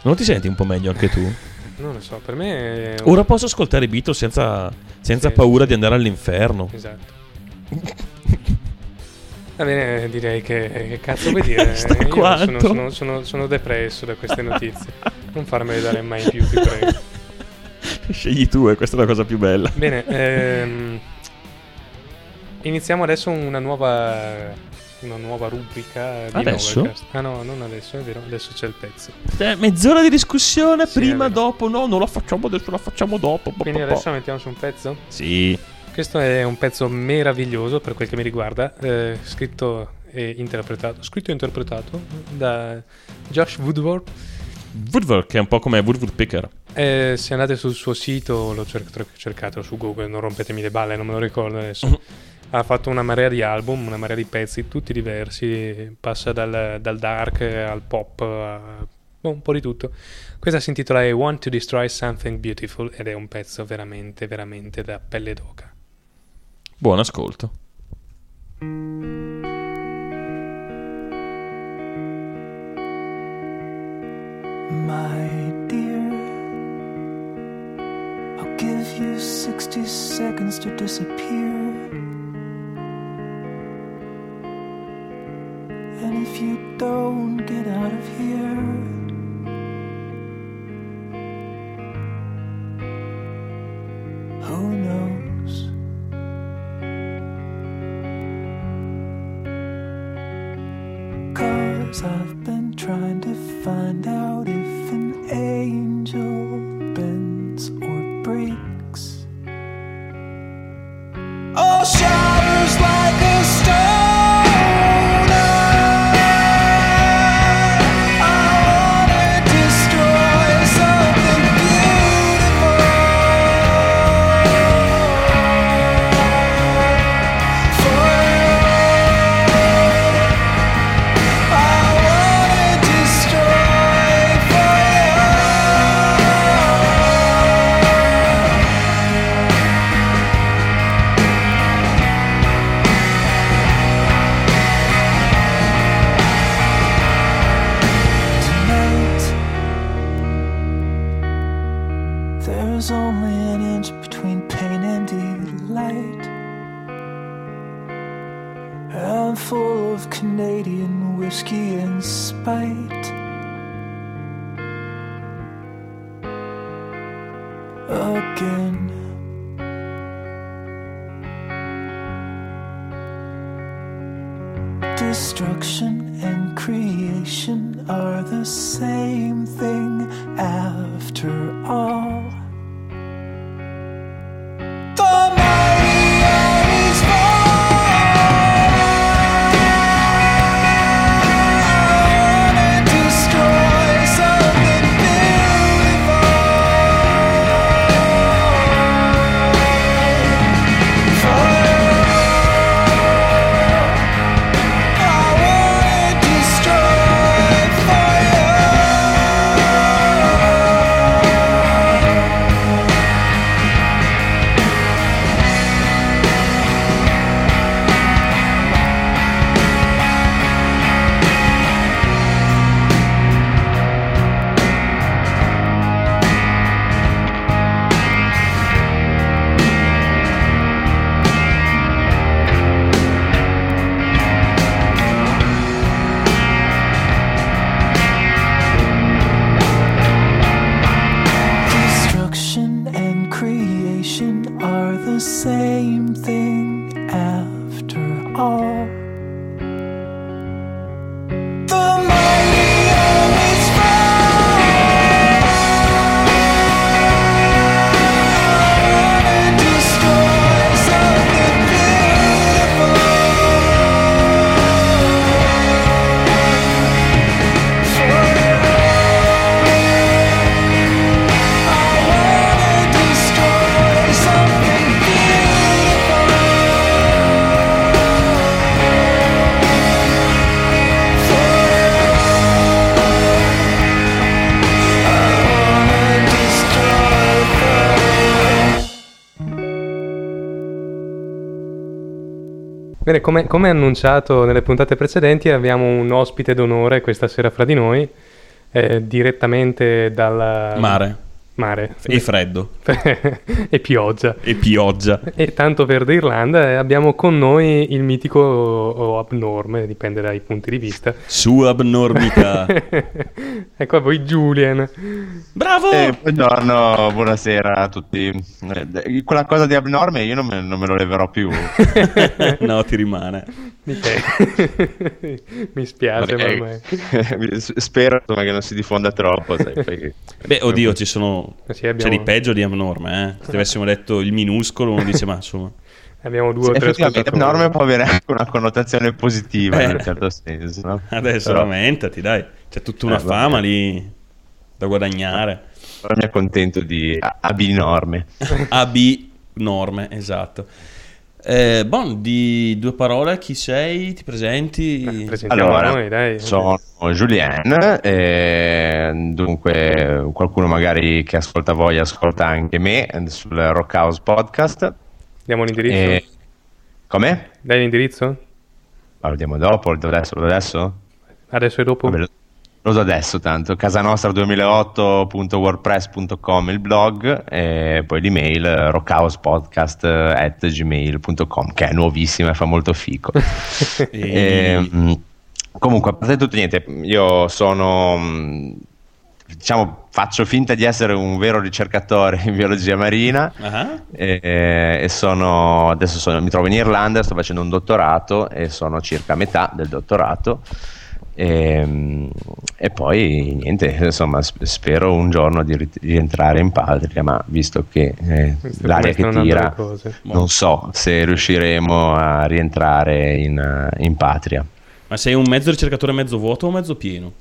Non ti senti un po' meglio anche tu? Non lo so, per me è... Ora posso ascoltare Beatles senza, senza Sì. paura di andare all'inferno. Esatto. Va bene, direi che, che cazzo vuoi dire? Io sono, sono, sono, sono depresso da queste notizie. Non farmele dare mai più, ti prego. Scegli tu, e questa è la cosa più bella. Bene, ehm, iniziamo adesso una nuova, una nuova rubrica di Adesso? Novelcast. Ah no, non adesso, è vero, adesso c'è il pezzo. Eh, mezz'ora di discussione, Sì, prima, dopo. No, non la facciamo adesso, la facciamo dopo. Po, Quindi adesso mettiamo su un pezzo? Sì. Questo è un pezzo meraviglioso per quel che mi riguarda, eh, scritto e interpretato, scritto e interpretato da Josh Woodward. Woodward, che è un po' come Woodward Picker. Eh, se andate sul suo sito, lo cer- cercatelo su Google, non rompetemi le balle, non me lo ricordo adesso. Mhm. Ha fatto una marea di album, una marea di pezzi, tutti diversi, passa dal, dal dark al pop, a boh, un po' di tutto. Questa si intitola I Want to Destroy Something Beautiful ed è un pezzo veramente, veramente da pelle d'oca. Buon ascolto. My dear, I'll give you 60 seconds to disappear. And if you don't get out of here, who knows? Cause I've been trying to find out angel bends or breaks. Oh, shatters like a stone. Again. Destruction and creation are the same thing after all. Bene, come, come annunciato nelle puntate precedenti, abbiamo un ospite d'onore questa sera fra di noi, eh, direttamente dal Mare. mare. E freddo. e pioggia. E pioggia. E tanto verde Irlanda, eh, abbiamo con noi il mitico o abnorme, dipende dai punti di vista. Su abnormità. ecco a voi Julian. Bravo! Eh, buongiorno, buonasera a tutti. Eh, quella cosa di abnorme io non me, non me lo leverò più. no, ti rimane. Che? Mi spiace, ma Vabbè, ormai. Spero insomma, che non si diffonda troppo. sai, perché- Beh, oddio, ci sono... Sì, abbiamo- C'è di peggio di abnorme, eh. Se avessimo detto il minuscolo, uno dice, ma insomma... Abbiamo due o tre Effettivamente abnorme può avere anche una connotazione positiva Eh. in un certo senso. no? Adesso Però- lamentati, dai. C'è tutta una Eh, vabbè. fama lì da guadagnare. però mi accontento di a- abinorme. AB norme, esatto. Eh, bon, di due parole, chi sei? Ti presenti? Presentiamo Allora, noi, dai. sono Julien, e dunque qualcuno magari che ascolta voi ascolta anche me eh, sul Rock House Podcast. Diamo l'indirizzo? E... Come? Dai l'indirizzo? Lo diamo dopo, adesso, adesso? Adesso e dopo? Vabbè, lo- do adesso tanto, casanostra2008.wordpress.com il blog e poi l'email eh, rockhouspodcast.gmail.com che è nuovissima e fa molto fico. E- Ehm, comunque, a parte tutto niente, io sono, mh, diciamo, faccio finta di essere un vero ricercatore in biologia marina Ah, e, e sono, adesso sono- mi trovo in Irlanda, sto facendo un dottorato e sono circa a metà del dottorato. E, e poi niente, insomma, sp- spero un giorno di rientrare in patria, ma visto che eh, l'aria che tira, non so se riusciremo a rientrare in, eh, in patria. ma sei un mezzo ricercatore mezzo vuoto o mezzo pieno?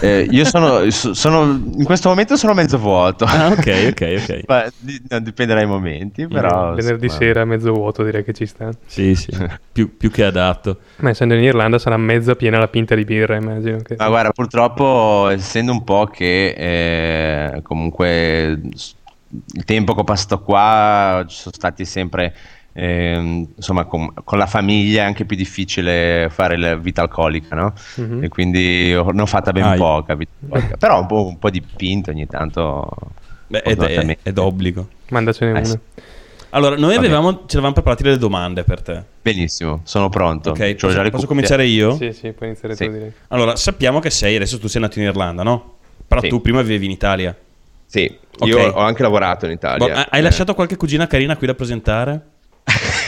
Eh, io sono, so- sono- in questo momento sono mezzo vuoto. Ah, ok, ok, ok. Ma di- no, dipende dai momenti, però. Venerdì insomma, sera mezzo vuoto direi che ci sta. Sì, sì, più, più che adatto. Ma essendo in Irlanda sarà mezza piena la pinta di birra, immagino. Che... Ma guarda, purtroppo, essendo un po' che eh, comunque il tempo che ho passato qua ci sono stati sempre. Ehm, insomma, con, con la famiglia è anche più difficile fare la vita alcolica, no? Mhm. E quindi ho- ne ho fatta ben Ai. poca. Però un po', un po' di pinto ogni tanto. Beh, ed è, è d'obbligo. Mandacene Eh, una. sì. Allora, noi Va avevamo, ce l'avevamo preparati delle domande per te. Benissimo, sono pronto. Ok, posso, posso cominciare io? Sì, sì, puoi iniziare Sì. tu direi. Allora, sappiamo che sei, adesso tu sei nato in Irlanda, no? Però Sì. tu prima vivevi in Italia. Sì, Ok. io ho anche lavorato in Italia. Hai hai Eh. lasciato qualche cugina carina qui da presentare?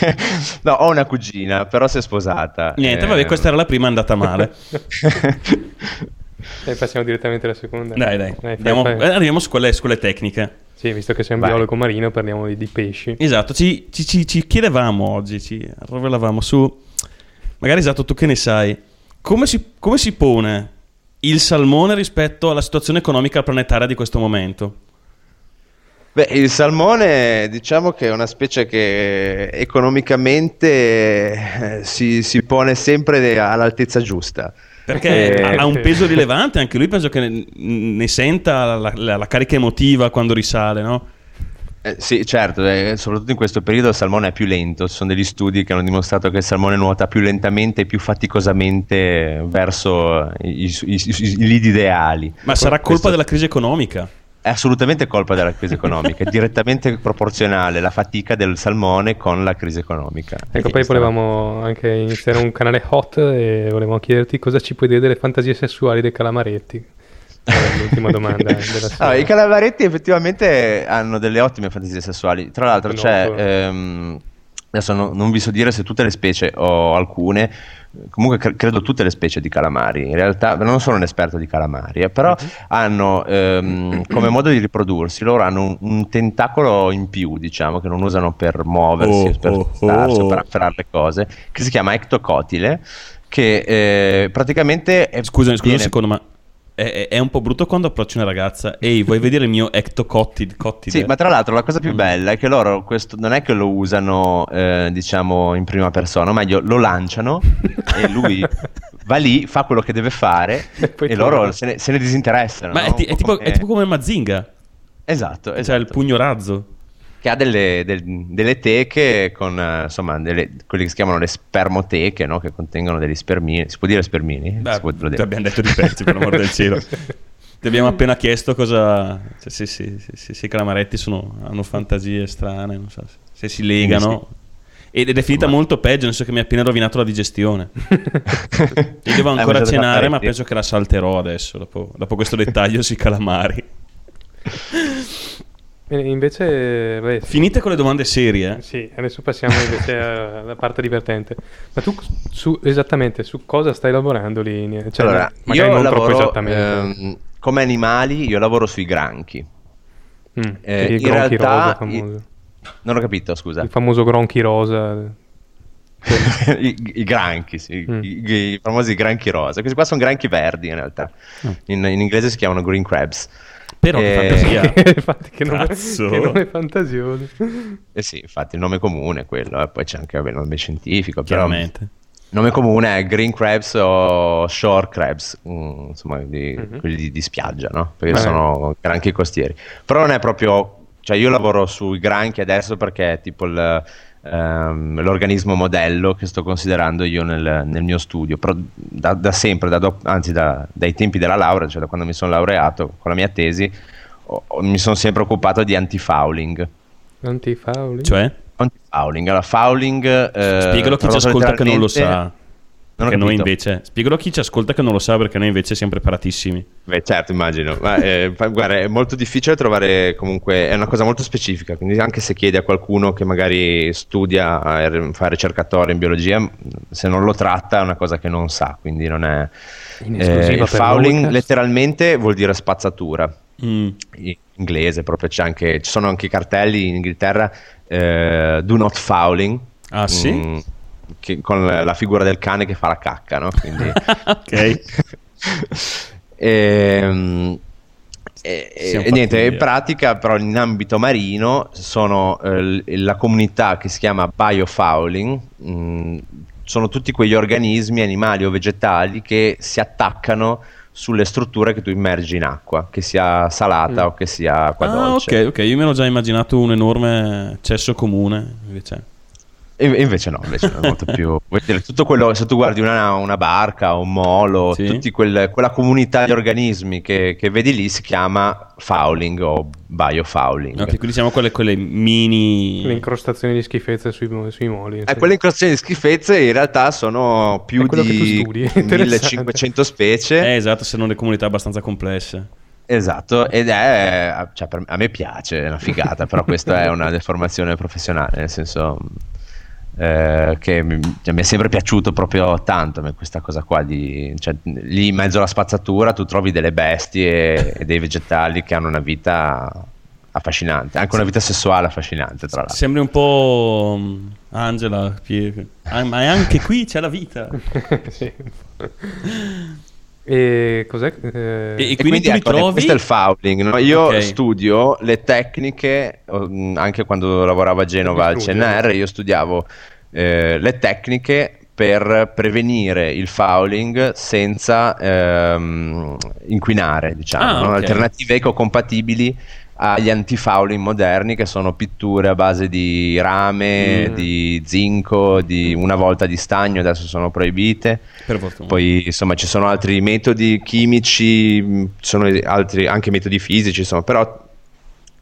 no, ho una cugina, però si è sposata. Niente, Eh, vabbè, questa era la prima, è andata male. E passiamo direttamente alla seconda. dai, dai, fai- andiamo- fai- eh, arriviamo su quelle, su quelle tecniche. Sì, visto che sei un Vai. biologo marino, parliamo di, di pesci. Esatto, ci, ci- ci- ci chiedevamo oggi, ci arrovellavamo su... Magari esatto, tu che ne sai. Come si, come si pone il salmone rispetto alla situazione economica planetaria di questo momento? Beh, il salmone diciamo che è una specie che economicamente eh, si, si pone sempre all'altezza giusta. Perché Eh, ha un peso rilevante, anche lui penso che ne, ne senta la, la- la carica emotiva quando risale, no? Eh, sì, certo, eh, soprattutto in questo periodo il salmone è più lento. Ci sono degli studi che hanno dimostrato che il salmone nuota più lentamente e più faticosamente verso i, i- i- i- i lidi ideali. Ma sarà colpa Questo- della crisi economica? È assolutamente colpa della crisi economica, è direttamente proporzionale la fatica del salmone con la crisi economica. Ecco, poi volevamo anche iniziare un canale hot e volevamo chiederti cosa ci puoi dire delle fantasie sessuali dei calamaretti. Eh, L'ultima domanda. Allora, i calamaretti effettivamente hanno delle ottime fantasie sessuali. Tra l'altro, c'è. ehm, adesso no- non vi so dire se tutte le specie o alcune. Comunque, cre- credo tutte le specie di calamari. In realtà, non sono un esperto di calamari, eh, però Mhm. hanno ehm, come modo di riprodursi. Loro hanno un, un tentacolo in più, diciamo, che non usano per muoversi, Oh, per oh, spostarsi o oh. per afferrare le cose, che si chiama ectocotile. Che eh, praticamente. è- Scusa, scusa un secondo, ma è, è- è un po' brutto quando approcci una ragazza Ehi, vuoi vedere il mio ectocottide? Sì, ma tra l'altro la cosa più bella è che loro questo, non è che lo usano, eh, diciamo, in prima persona, o meglio, lo lanciano e lui va lì, fa quello che deve fare E e, loro se ne, se ne disinteressano. Ma è, no? è Un po' tipo, come- è tipo come Mazinga, Esatto, cioè esatto. il pugno razzo. Che ha delle, del- delle teche con, eh, insomma, delle, quelli che si chiamano le spermoteche, no? Che contengono degli spermini. Si può dire spermini? Beh, può ti abbiamo detto di pezzi, per l'amor del cielo. Ti abbiamo appena chiesto cosa... Cioè, se, se- se- se- i calamaretti sono- hanno fantasie strane, non so, se, si legano. Ed è finita Ma- molto peggio, nel senso che mi ha appena rovinato la digestione. Io devo Hai ancora cenare, ma penso che la salterò adesso, dopo, dopo questo dettaglio sui calamari. Bene, invece, beh, Finite con le domande serie. sì, adesso passiamo invece alla parte divertente. Ma tu su, esattamente su cosa stai lavorando lì? Cioè, allora, magari io non troppo lavoro esattamente. ehm, come animali, io lavoro sui granchi. Mm, eh, il in gronchi realtà rosa. Non ho capito, scusa. Il famoso gronchi rosa. I, i granchi, sì, Mm. i, i famosi granchi rosa. Questi qua sono granchi verdi in realtà. In, in inglese si chiamano green crabs. Però Eh, fantasia. Infatti, che nome, che nome fantasioso. Eh sì, infatti il nome comune è quello, e poi c'è anche vabbè, il nome scientifico. Chiaramente. il nome comune è green crabs o shore crabs, mm, insomma, di- Mhm. quelli di, di spiaggia, no? Perché Beh. sono granchi costieri. Però non è proprio, cioè io lavoro sui granchi adesso perché è tipo il, ehm, l'organismo modello che sto considerando io nel, nel mio studio, però da, da sempre, da do- anzi da- dai tempi della laurea, cioè da quando mi sono laureato con la mia tesi, ho- ho- mi sono sempre occupato di antifouling. Antifauli. Cioè? Antifouling, allora fouling... eh, Spiegalo a chi ci ascolta che non lo sa. Non Perché noi invece... Spiegalo a chi ci ascolta che non lo sa perché noi invece siamo preparatissimi. Beh, certo, immagino. Ma, eh, guarda, è molto difficile trovare comunque, è una cosa molto specifica, quindi anche se chiedi a qualcuno che magari studia, eh, fa ricercatore in biologia, se non lo tratta è una cosa che non sa, quindi non è... Eh, esclusiva il per fouling Lowcast. letteralmente vuol dire spazzatura. Mm. In inglese proprio c'è anche, ci sono anche i cartelli in Inghilterra, eh, do not fouling. Ah, sì? mm, che- con la figura del cane che fa la cacca, no? Quindi... ok. Ehm, e, e- e niente, in pratica però in ambito marino sono eh, la comunità che si chiama biofouling, mh, sono tutti quegli organismi animali o vegetali che si attaccano sulle strutture che tu immergi in acqua, che sia salata o che sia acqua Ah, dolce. ok, ok. Io mi ero già immaginato un enorme cesso comune. Invece. E invece no, invece è molto più. tutto quello, se tu guardi una, una barca, un molo, Sì. tutti quel- quella comunità di organismi che, che vedi lì si chiama fouling o biofouling. Ok, quindi siamo quelle, quelle mini... Le incrostazioni di schifezze sui, sui moli. Eh, quelle incrostazioni di schifezze in realtà sono più di studi, è interessante. 1500 specie. Eh, esatto, sono le comunità abbastanza complesse. Esatto, ed è, cioè, per- a me piace, è una figata, però questa è una deformazione professionale, nel senso eh, che mi, cioè, mi è sempre piaciuto proprio tanto questa cosa qua, di, cioè, lì in mezzo alla spazzatura tu trovi delle bestie e dei vegetali che hanno una vita affascinante, anche una vita sessuale affascinante tra l'altro. Sembri un po' Angela, Pier- ma anche qui c'è la vita. Sì. E cos'è? Eh, E- E quindi quindi tu li ecco, trovi- questo è il fouling. no? Io Ok. studio le tecniche, anche quando lavoravo a Genova al. CNR, io studiavo eh, le tecniche per prevenire il fouling senza ehm, inquinare, diciamo, Ah, no? ok. alternative ecocompatibili agli antifouling moderni che sono pitture a base di rame, Mm. di zinco, di una volta di stagno, adesso sono proibite. Poi insomma ci sono altri metodi chimici, ci sono altri anche metodi fisici, insomma, però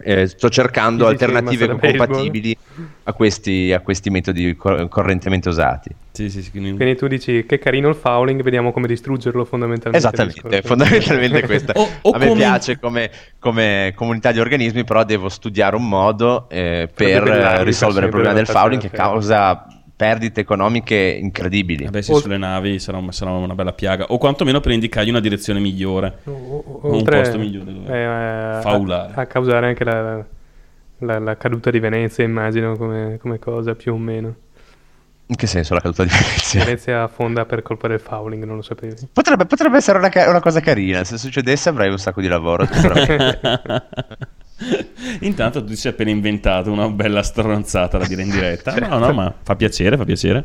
eh, sto cercando Fisici, alternative baseball. compatibili a questi, a questi metodi cor- correntemente usati. Sì, sì, sì, quindi- Quindi tu dici che carino il fouling, vediamo come distruggerlo fondamentalmente. Esattamente, fondamentalmente questa. O- o a me come- piace come, come comunità di organismi, però devo studiare un modo eh, per per risolvere il problema del fouling che causa perdite economiche incredibili. Vabbè, sì, O- sulle navi sarà, un- sarà una bella piaga. O quantomeno per indicargli una direzione migliore. O- o- Un posto migliore dove eh, a- faulare. A, causare anche la, la- la caduta di Venezia, immagino, come, come cosa più o meno. In che senso la caduta di Venezia? Venezia affonda per colpa del fouling, non lo sapevi. Potrebbe, potrebbe essere una, una cosa carina. Se succedesse avrei un sacco di lavoro. Intanto tu ti sei appena inventato una bella stronzata da dire in diretta. No, no, ma fa piacere, fa piacere.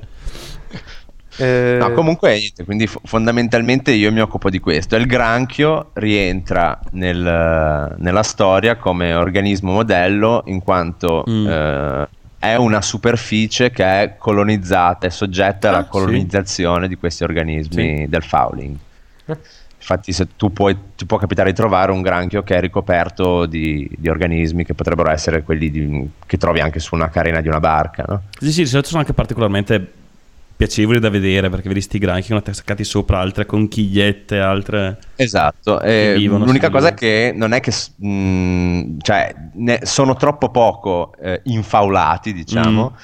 Eh, No, comunque niente, quindi fo- fondamentalmente io mi occupo di questo. Il granchio rientra nel- nella storia come organismo modello in quanto Mm. eh, è una superficie che è colonizzata, è soggetta Ah, alla sì. colonizzazione di questi organismi del fouling. Infatti, se tu puoi, ti può capitare di trovare un granchio che è ricoperto di, di organismi che potrebbero essere quelli di- che trovi anche su una carena di una barca, no? Sì, sì, di solito sono anche particolarmente piacevoli da vedere perché vedi sti granchi che sono attaccati sopra altre conchigliette, altre... Esatto, eh, vivono, l'unica cosa è che non è che mh, cioè, ne- sono troppo poco eh, infaulati, diciamo,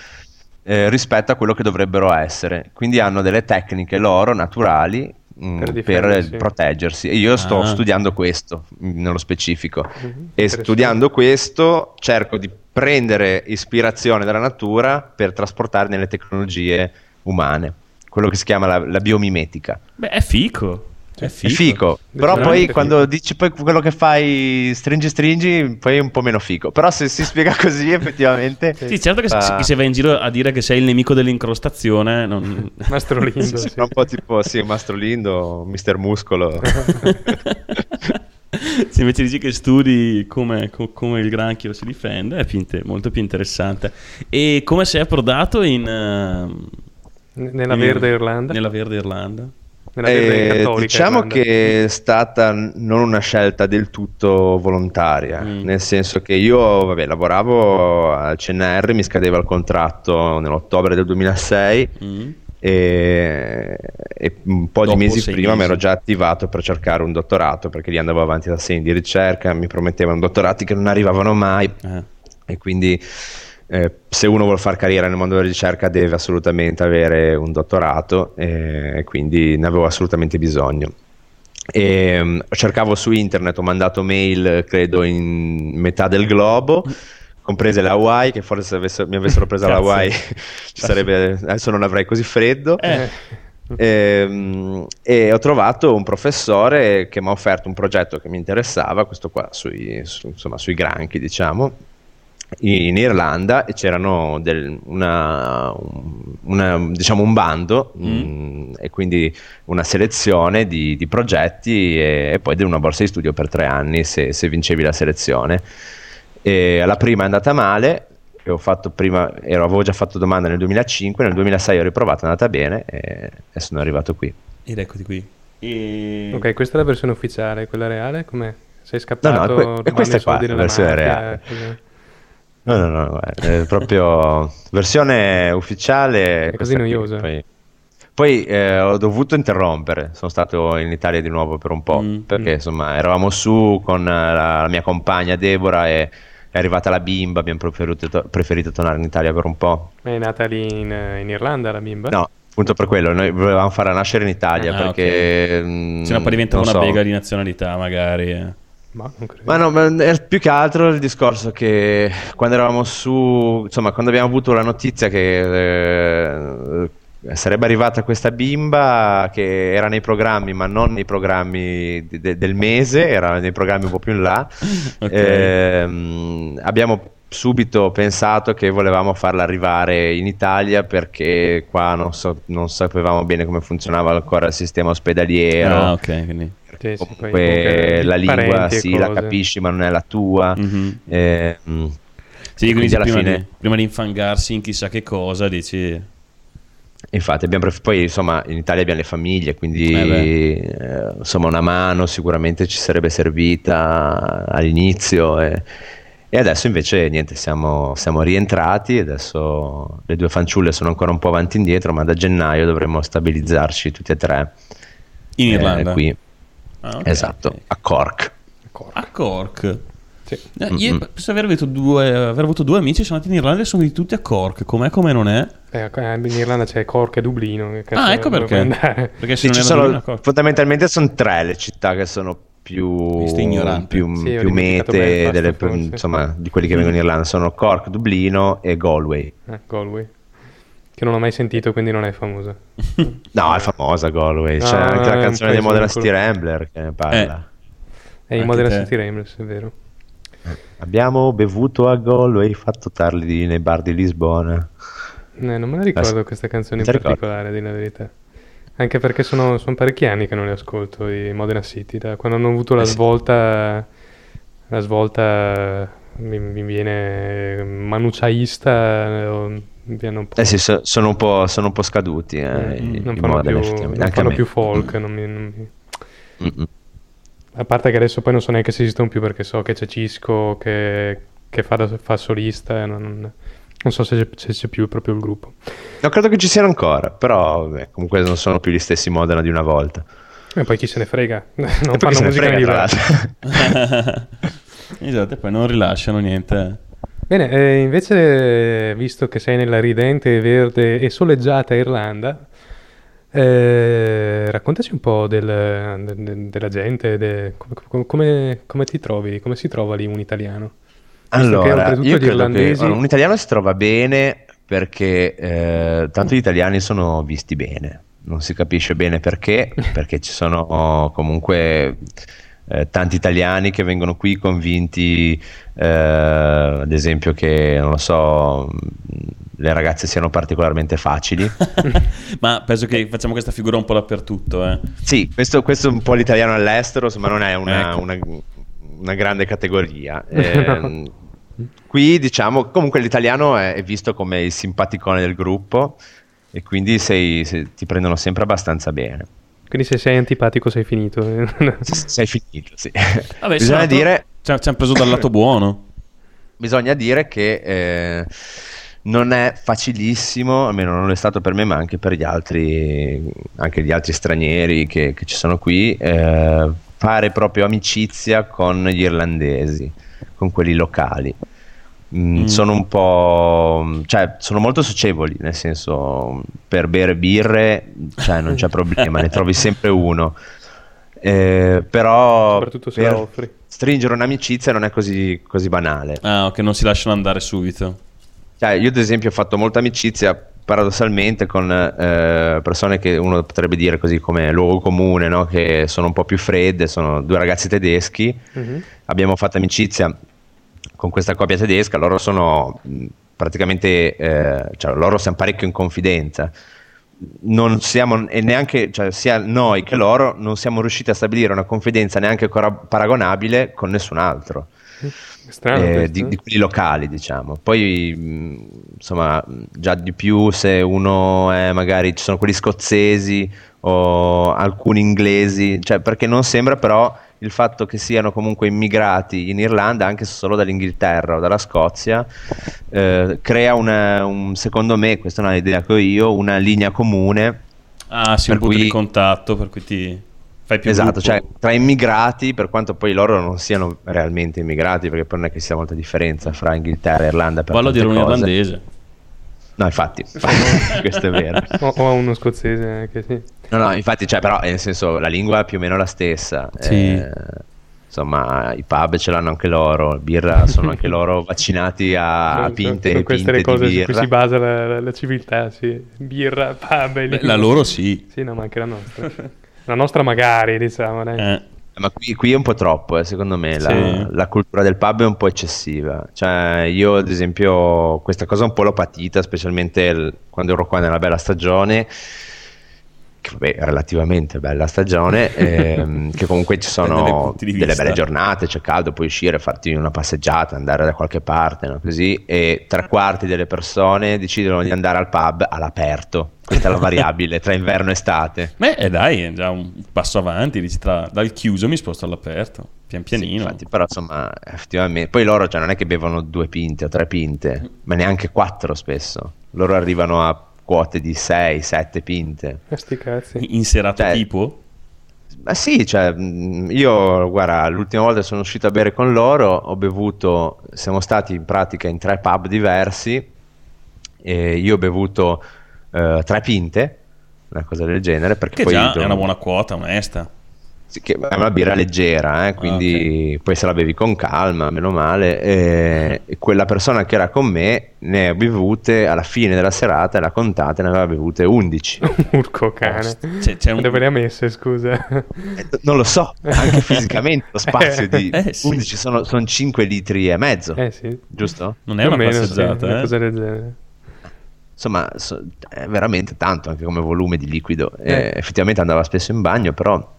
eh, rispetto a quello che dovrebbero essere. Quindi hanno delle tecniche loro naturali Per per, difendersi. proteggersi. E io sto Ah. studiando questo mh, nello specifico. Mhm, E studiando questo cerco di prendere ispirazione dalla natura per trasportare nelle tecnologie umane. Quello che si chiama la- la biomimetica. Beh, è fico. È È fico. fico, però poi quando dici poi quello che fai stringi stringi, poi è un po' meno fico. Però se si spiega così effettivamente... Sì, certo che, se- fa- se vai in giro a dire che sei il nemico dell'incrostazione, non... Mastro Lindo, Sì, un po' tipo sì, Mastro Lindo, Mister Muscolo. se invece dici che studi come, co- come il granchio si difende, è più inte- molto più interessante. E come sei approdato in... N- Nella in- verde Irlanda. Nella Verde Irlanda. Eh, diciamo Irlanda. che è stata non una scelta del tutto volontaria, Mm. nel senso che io vabbè, lavoravo al CNR, mi scadeva il contratto nell'ottobre del 2006 Mm. e, e un po' Dopo di mesi prima mi ero già attivato per cercare un dottorato perché lì andavo avanti da segni di ricerca, mi promettevano dottorati che non arrivavano mai Eh. e quindi eh, se uno vuole fare carriera nel mondo della ricerca deve assolutamente avere un dottorato e quindi ne avevo assolutamente bisogno. E, mm, cercavo su internet, ho mandato mail credo in metà del globo, comprese le Hawaii, che forse se avesse- mi avessero presa Cazzo. l'Hawaii ci sarebbe, adesso non avrei così freddo. Eh. Ehm, E, ho trovato un professore che mi ha offerto un progetto che mi interessava, questo qua sui, su- insomma, sui granchi, diciamo, in, in Irlanda e c'erano del- una, una- diciamo un bando mm, e quindi una selezione di, di progetti e, e poi di una borsa di studio per tre anni se, se vincevi la selezione. E la prima è andata male che ho fatto prima, ero, avevo già fatto domanda nel 2005, nel 2006 ho riprovato, è andata bene e, e sono arrivato qui. Ed eccoti qui. E... Ok, questa è la versione ufficiale, quella reale? Com'è? Sei No, scappato? no, que- rubando questa è qua, la nella versione reale. così. No, no, no, è proprio versione ufficiale. È così noiosa. Poi, poi, eh, ho dovuto interrompere, sono stato in Italia di nuovo per un po', Mm, perché mm. insomma eravamo su con eh, la, la mia compagna Deborah e è arrivata la bimba, abbiamo preferito, to- preferito tornare in Italia per un po'. È nata lì in, in Irlanda la bimba? No, appunto per quello, noi volevamo farla nascere in Italia Ah, perché... mm, Se no poi diventa una so. bega di nazionalità, magari. Eh. Ma non credo. Ma no, ma è più che altro il discorso che quando eravamo su, insomma, quando abbiamo avuto la notizia che eh, sarebbe arrivata questa bimba che era nei programmi, ma non nei programmi di- de- del mese, era nei programmi un po' più in là, Ok. ehm, abbiamo subito pensato che volevamo farla arrivare in Italia perché qua non, so- non sapevamo bene come funzionava ancora il sistema ospedaliero. Ah, ok. Quindi. Sì, Comunque comunque la lingua sì, la capisci, ma non è la tua. Mhm. Eh, mm, Sì, quindi quindi alla prima, fine- di, prima di infangarsi in chissà che cosa, dici... Infatti, abbiamo pref- poi insomma in Italia abbiamo le famiglie, quindi Eh eh, insomma una mano sicuramente ci sarebbe servita all'inizio e, e adesso invece niente, siamo, siamo rientrati, adesso le due fanciulle sono ancora un po' avanti e indietro, ma da gennaio dovremmo stabilizzarci tutti e tre In eh, Irlanda? qui. Ah, ok, esatto, ok. a Cork. A Cork. Sì. Eh, Io penso aver avuto, due, aver avuto due amici, sono andati in Irlanda e sono venuti tutti a Cork. Com'è, come non è? Eh, in Irlanda c'è Cork e Dublino. Ah, ecco perché. Perché Sì, se ci non sono- Cork. fondamentalmente sono tre le città che sono più, più, Sì, più mete delle- insomma, di quelli che vengono in Irlanda sono Cork, Dublino e Galway. Eh, Galway. Che non ho mai sentito, quindi non è famosa. No, è famosa Galway. C'è Ah, anche la un canzone Modena piccolo. City Rambler che ne parla. È in Anche Modena te. City Ramblers, è vero. Abbiamo bevuto a Galway, fatto tardi nei bar di Lisbona. Eh, non me la ricordo Eh, questa canzone in particolare, di la verità. Anche perché sono, sono parecchi anni che non le ascolto di Modena City. Da quando hanno avuto la Eh sì. svolta, la svolta mi, mi viene manuciaista. eh, mi viene un po', Eh sì, so- sono, un po', sono un po' scaduti. Eh, eh, i- non i fanno, Modena, più, non fanno più folk. non mi- non mi-. A parte che adesso poi non so neanche se esistono più perché so che c'è Cisco che, che fa, da- fa solista e non, non so se c'è, se c'è più proprio il gruppo. No, credo che ci siano ancora, però vabbè, comunque non sono più gli stessi Modena di una volta. E poi chi se ne frega, non E fanno musica frega, esatto, e poi non rilasciano niente. Bene, eh, invece, visto che sei nella ridente, verde e soleggiata Irlanda, eh, raccontaci un po' del- de- de- della gente, de- come, come- come ti trovi, come si trova lì un italiano? Visto che Allora, oltretutto io gli credo irlandesi... che un italiano si trova bene perché eh, tanto gli italiani sono visti bene, non si capisce bene perché, perché ci sono comunque eh, tanti italiani che vengono qui convinti, eh, ad esempio, che non lo so, mh, le ragazze siano particolarmente facili. Ma penso che facciamo questa figura un po' dappertutto, eh. Sì, questo, questo è un po' l'italiano all'estero, ma non è una, Ecco. una- una grande categoria. Ehm, qui diciamo, comunque l'italiano è, è visto come il simpaticone del gruppo e quindi sei- sei- ti prendono sempre abbastanza bene. Quindi se sei antipatico sei finito. Sei finito, sì. Vabbè, Bisogna sono- dire, Ci ha- ci hanno preso dal lato buono. bisogna dire che eh, non è facilissimo, almeno non è stato per me, ma anche per gli altri, anche gli altri stranieri che, che ci sono qui, eh, fare proprio amicizia con gli irlandesi, con quelli locali. Mm, Mm. Sono un po', cioè, sono molto socievoli, nel senso, per bere birre, cioè, non c'è problema, ne trovi sempre uno. Eh, però Soprattutto se la per offri. stringere un'amicizia non è così, così banale. Ah, ok, non si lasciano andare subito. Cioè, io ad esempio ho fatto molta amicizia paradossalmente con eh, persone che uno potrebbe dire così come luogo comune, no? che sono un po' più fredde, sono due ragazzi tedeschi. Mhm. Abbiamo fatto amicizia con questa coppia tedesca, loro sono mh, praticamente, eh, cioè loro siamo parecchio in confidenza. Non siamo, e neanche, cioè, sia noi che loro, non siamo riusciti a stabilire una confidenza neanche paragonabile con nessun altro. Strano eh, di, eh. di quelli locali, diciamo. Poi, mh, insomma, già di più se uno è magari ci sono quelli scozzesi o alcuni inglesi, cioè perché non sembra però il fatto che siano comunque immigrati in Irlanda, anche se solo dall'Inghilterra o dalla Scozia, eh, crea una, un, secondo me, questa è un'idea che ho io, una linea comune. Ah, sì, un punto cui- di contatto per cui ti fai più Esatto, gruppo. cioè tra immigrati, per quanto poi loro non siano realmente immigrati, perché poi non è che sia molta differenza fra Inghilterra e Irlanda. Per dire tante un irlandese. No, infatti, questo è vero. O, o a uno scozzese anche, sì. No, no, infatti, cioè, però, nel senso, la lingua è più o meno la stessa. Sì. Eh, insomma, i pub ce l'hanno anche loro, birra sono anche loro vaccinati a Sono- pinte sono queste pinte le cose su cui si basa la, la- la civiltà, sì. Birra, pub e Beh, lingua. la loro sì. Sì, no, ma anche la nostra. la nostra magari, diciamo, dai. Eh, Ma qui, qui è un po' troppo, eh, secondo me. La, Sì. la cultura del pub è un po' eccessiva. Cioè, io, ad esempio, questa cosa un po' l'ho patita, specialmente il- quando ero qua nella bella stagione. Che vabbè, relativamente bella stagione, ehm, che comunque ci sono delle belle giornate, c'è caldo, puoi uscire, farti una passeggiata, andare da qualche parte, no? così, e tre quarti delle persone decidono di andare al pub all'aperto. Questa è la variabile tra inverno e estate. Beh, eh, dai, è già un passo avanti. Dici, tra- dal chiuso mi sposto all'aperto, pian Sì, pianino. infatti, però insomma, effettivamente, poi loro cioè, non è che bevono due pinte o tre pinte, ma neanche quattro spesso. Loro arrivano a quote di 6, 7 pinte. Eh, sti cazzi. In serata Cioè, tipo? Ma sì, cioè, mh, io guarda, l'ultima volta che sono uscito a bere con loro, ho bevuto, siamo stati in pratica in tre pub diversi, e io ho bevuto eh, tre pinte, una cosa del genere, perché Che poi già do- è una buona quota, onesta. Sì, che è una birra leggera, eh, quindi poi se la bevi con calma, meno male. E, e quella persona che era con me ne ha bevute alla fine della serata, l'ha contate, ne aveva bevute 11. Urco cane. C'è, c'è un... Dove le ha messe, scusa? Eh, non lo so, anche fisicamente lo spazio di Eh, sì. 11 sono, sono 5 litri e mezzo, Eh sì. giusto? Non è una meno, sì, passeggiata, una eh. cosa del genere. Insomma, so- è veramente tanto anche come volume di liquido. E Eh. effettivamente andava spesso in bagno, però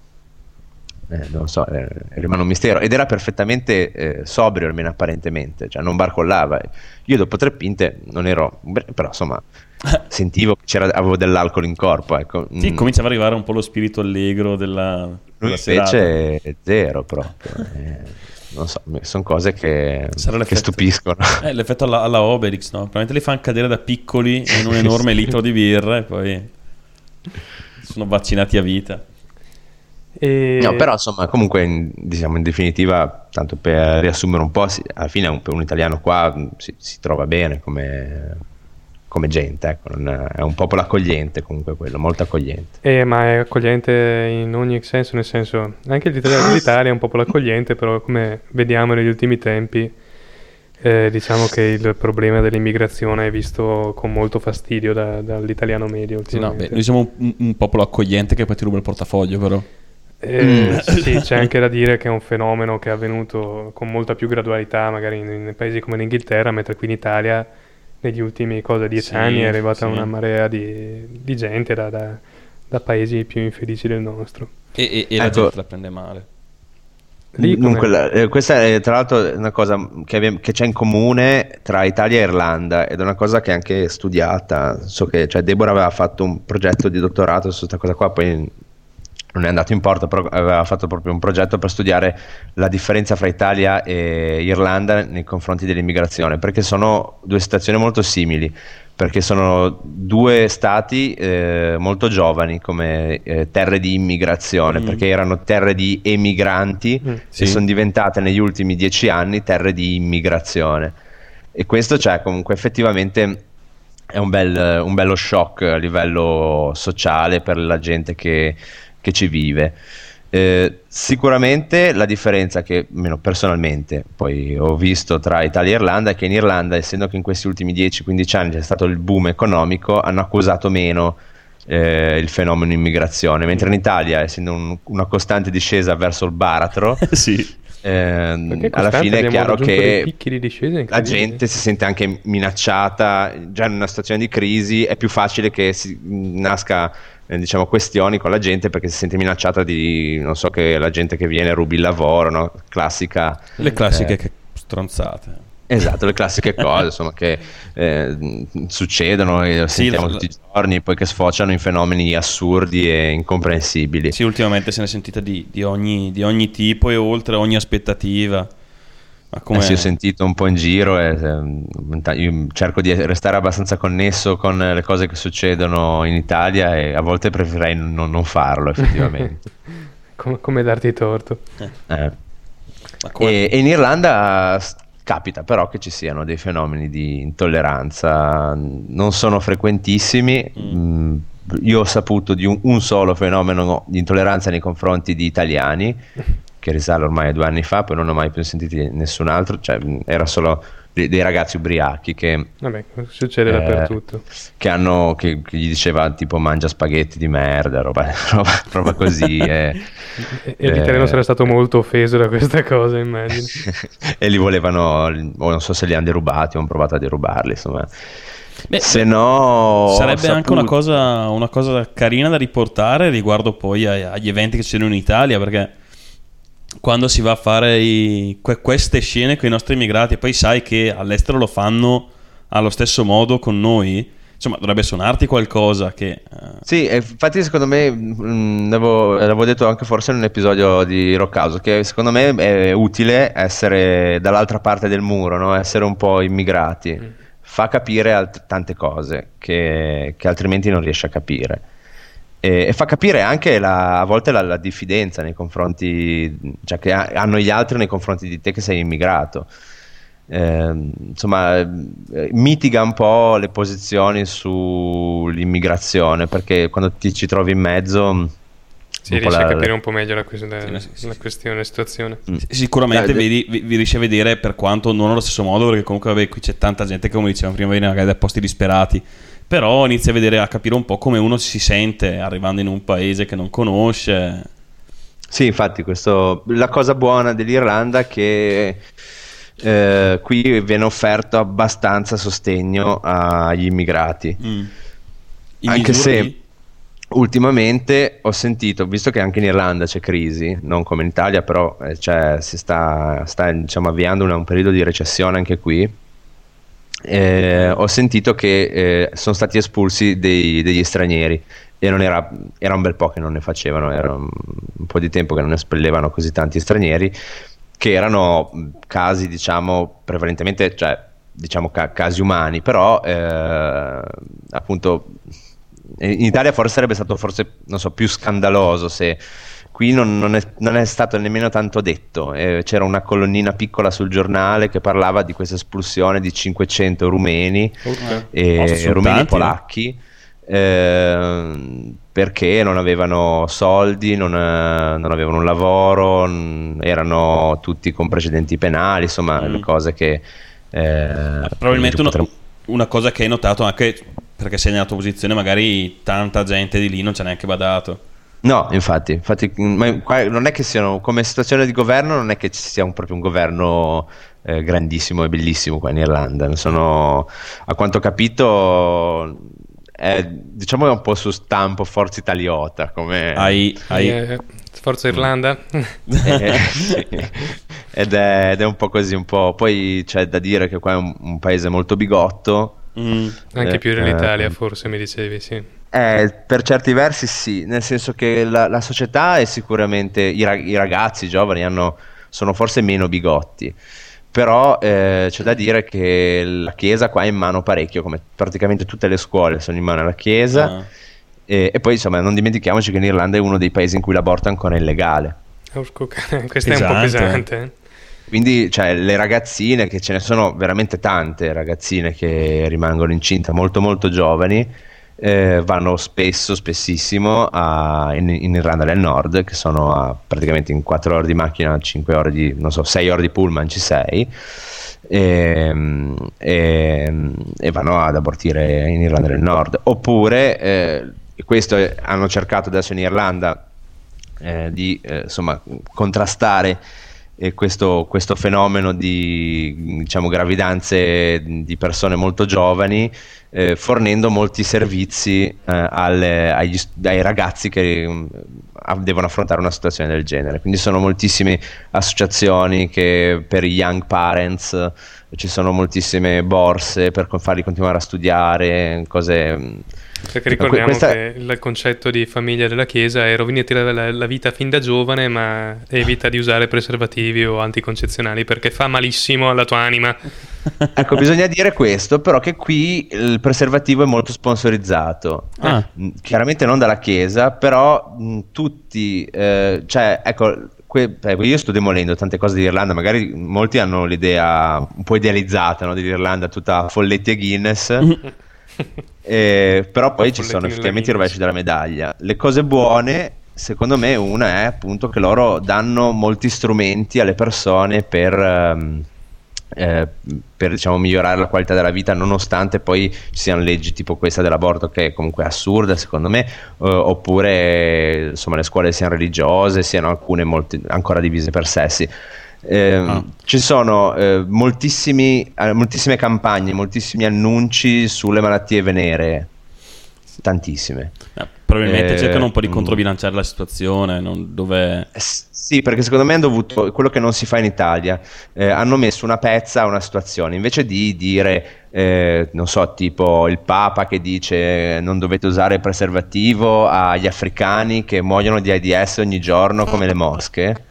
eh, non so, eh, rimane un mistero. Ed era perfettamente eh, sobrio, almeno apparentemente, cioè non barcollava. Io dopo tre pinte non ero, però insomma, sentivo che c'era, avevo dell'alcol in corpo. Ecco. Sì, Mm. cominciava ad arrivare un po' lo spirito allegro della, Lui serata. invece è zero proprio. Eh, non so, sono cose che, che stupiscono. Eh, l'effetto alla, alla Obelix, no? Probabilmente li fanno cadere da piccoli in un enorme litro di birra e poi sono vaccinati a vita. E... No, però insomma, comunque, in, diciamo in definitiva, tanto per riassumere un po', si- alla fine un, un italiano qua mh, si, si trova bene come, come gente, ecco, non è, è un popolo accogliente comunque quello, molto accogliente. Eh, ma è accogliente in ogni senso, nel senso, anche l'Italia, l'Italia è un popolo accogliente, però come vediamo negli ultimi tempi, eh, diciamo che il problema dell'immigrazione è visto con molto fastidio da- dall'italiano medio Sì, no, ultimamente. beh, noi siamo un, un popolo accogliente che poi ti ruba il portafoglio, però. Eh, sì, c'è anche da dire che è un fenomeno che è avvenuto con molta più gradualità, magari in, in paesi come l'Inghilterra, mentre qui in Italia negli ultimi cosa, dieci Sì, anni è arrivata sì. una marea di, di gente da, da- da paesi più infelici del nostro. E, e- e la Ecco. gente la prende male. Lì Dunque, la- eh, questa è tra l'altro una cosa che, abbiamo- che c'è in comune tra Italia e Irlanda ed è una cosa che è anche studiata. So che cioè, Deborah aveva fatto un progetto di dottorato su questa cosa qua, poi non è andato in porto, però aveva fatto proprio un progetto per studiare la differenza fra Italia e Irlanda nei confronti dell'immigrazione, perché sono due situazioni molto simili, perché sono due stati eh, molto giovani come eh, terre di immigrazione, Mm. perché erano terre di emigranti Mm, sì. e sono diventate negli ultimi dieci anni terre di immigrazione. E questo cioè, comunque effettivamente è un, bel- un bello shock a livello sociale per la gente che, che ci vive. Eh, sicuramente la differenza che, almeno personalmente, poi ho visto tra Italia e Irlanda è che in Irlanda, essendo che in questi ultimi 10-15 anni c'è stato il boom economico, hanno accusato meno eh, il fenomeno immigrazione, mentre in Italia, essendo un- una costante discesa verso il baratro, sì. ehm, alla fine è chiaro che di la gente si sente anche minacciata, già in una situazione di crisi è più facile che si nasca eh, diciamo questioni con la gente perché si sente minacciata di non so che la gente che viene rubi il lavoro, no? classica Le classiche Eh. stronzate. Esatto, le classiche cose insomma, che eh, succedono e Sì, sentiamo la- tutti i giorni, poi che sfociano in fenomeni assurdi e incomprensibili. Sì, ultimamente se ne è sentita di, di ogni, di ogni tipo e oltre ogni aspettativa. Ma come... Eh sì, ho sentito un po' in giro e io cerco di restare abbastanza connesso con le cose che succedono in Italia e a volte preferirei non, non farlo effettivamente. Com- come darti torto. Eh. Ma come- E, e in Irlanda capita però che ci siano dei fenomeni di intolleranza, non sono frequentissimi. Mm, Io ho saputo di un, un solo fenomeno di intolleranza nei confronti di italiani, che risale ormai a due anni fa, poi non ho mai più sentito nessun altro, cioè era solo dei, dei ragazzi ubriachi che, Vabbè, succede Eh, dappertutto. che hanno, che, che gli diceva tipo mangia spaghetti di merda, roba, roba, roba così. e- E, e l'italiano eh, sarà stato molto offeso da questa cosa, immagino. e li volevano, o non so se li hanno derubati o hanno provato a derubarli, insomma. Beh, se no, Sarebbe ho anche una saputo- cosa, una cosa carina da riportare riguardo poi agli eventi che ci sono in Italia, perché quando si va a fare i- que- queste scene con i nostri immigrati e poi sai che all'estero lo fanno allo stesso modo con noi, insomma dovrebbe suonarti qualcosa che... eh, Sì, infatti secondo me, mh, l'avevo, l'avevo detto anche forse in un episodio di Rockhouse, che secondo me è utile essere dall'altra parte del muro, no? essere un po' immigrati. Fa capire alt- tante cose che, che altrimenti non riesce a capire. E, e fa capire anche la- a volte la, la diffidenza nei confronti, cioè che ha- hanno gli altri nei confronti di te che sei immigrato. Ehm, insomma, eh, mitiga un po' le posizioni sull'immigrazione perché quando ti ci trovi in mezzo Si riesce a la- capire un po' meglio la, ques- la- Sì, la questione, la situazione. Mm. Sicuramente vedi- vi, vi riesce a vedere per quanto non allo stesso modo, perché comunque vabbè, qui c'è tanta gente che come dicevamo prima viene magari da posti disperati, però inizia a vedere, a capire un po' come uno si sente arrivando in un paese che non conosce. Sì, infatti, questo, la cosa buona dell'Irlanda è che eh, qui viene offerto abbastanza sostegno agli immigrati. Mm. Anche se ultimamente ho sentito, visto che anche in Irlanda c'è crisi, non come in Italia, però eh, c'è- si sta, sta, diciamo, avviando una- un periodo di recessione anche qui. Eh, ho sentito che eh, sono stati espulsi dei- degli stranieri. E non era, era un bel po' che non ne facevano, era un, un po' di tempo che non espellevano così tanti stranieri, che erano mh, casi, diciamo, prevalentemente, cioè, diciamo, ca- casi umani, però eh, appunto in Italia forse sarebbe stato forse, so, più scandaloso se qui non, non è, non è stato nemmeno tanto detto. Eh, c'era una colonnina piccola sul giornale che parlava di questa espulsione di 500 rumeni, e Oh, sono rumeni tanti, polacchi. ehm, perché non avevano soldi, non, eh, non avevano un lavoro, n- erano tutti con precedenti penali, insomma, Mm. le cose che eh, Probabilmente una, potremmo- una cosa che hai notato anche perché sei nella tua posizione, magari tanta gente di lì non ci ha neanche badato. No, infatti, infatti ma qua non è che siano come situazione di governo, non è che ci sia un- proprio un governo eh, grandissimo e bellissimo qua in Irlanda. Sono, a quanto ho capito, è, diciamo è un po' su stampo Forza Italiota. Come, Hai, hai- Eh, Forza Irlanda? eh, sì. ed, è, ed è un po' così, un po'. Poi c'è da dire che qua è un, un paese molto bigotto. Mm. Anche Eh, più dell'Italia, eh, forse mi dicevi, sì. Eh, per certi versi sì, nel senso che la, la società è sicuramente, i, ra- i ragazzi i giovani hanno, sono forse meno bigotti, però eh, c'è da dire che la Chiesa qua è in mano parecchio, come praticamente tutte le scuole sono in mano alla Chiesa, Ah. e, e poi insomma non dimentichiamoci che in Irlanda è uno dei paesi in cui l'aborto ancora è illegale. Porco cane, Questa è un po' Pesante. pesante. eh. Quindi, cioè, le ragazzine, che ce ne sono veramente tante ragazzine che rimangono incinte molto molto giovani, eh, vanno spesso, spessissimo a- in, in Irlanda del Nord, che sono a, praticamente in 4 ore di macchina, 5 ore di, non so, 6 ore di pullman ci sei, e, e- e vanno ad abortire in Irlanda del Nord. Oppure, eh, questo hanno cercato adesso in Irlanda eh, di eh, insomma, contrastare questo, questo fenomeno di diciamo, gravidanze di persone molto giovani, eh, fornendo molti servizi eh, alle- agli ai ragazzi che mm, devono affrontare una situazione del genere. Quindi sono moltissime associazioni che per i young parents ci sono moltissime borse per farli continuare a studiare, cose... mm, Perché ricordiamo questa- che il concetto di famiglia della Chiesa è rovinati la, la- la vita fin da giovane, ma evita di usare preservativi o anticoncezionali perché fa malissimo alla tua anima. Ecco, bisogna dire questo, però che qui il preservativo è molto sponsorizzato. Ah. Mm, Chiaramente non dalla Chiesa, però mh, tutti, eh, cioè, ecco, que- ecco, io sto demolendo tante cose dell'Irlanda, magari molti hanno l'idea un po' idealizzata no, dell'Irlanda, tutta folletti e Guinness. Eh, però poi ci sono effettivamente i rovesci della medaglia. Le cose buone, secondo me, una è appunto che loro danno molti strumenti alle persone per, ehm, eh, per diciamo, migliorare la qualità della vita, nonostante poi ci siano leggi tipo questa dell'aborto che è comunque assurda, secondo me, eh, oppure insomma le scuole siano religiose, siano alcune molti- ancora divise per sessi. Ehm, Ah. Ci sono eh, moltissimi, eh, moltissime campagne, moltissimi annunci sulle malattie venere, tantissime. Eh, probabilmente Eh, cercano un po' di mm. controbilanciare la situazione, dove... Eh, Sì, perché secondo me hanno dovuto, quello che non si fa in Italia, eh, hanno messo una pezza a una situazione, invece di dire, eh, non so, tipo il Papa che dice non dovete usare il preservativo agli africani che muoiono di AIDS ogni giorno come le mosche,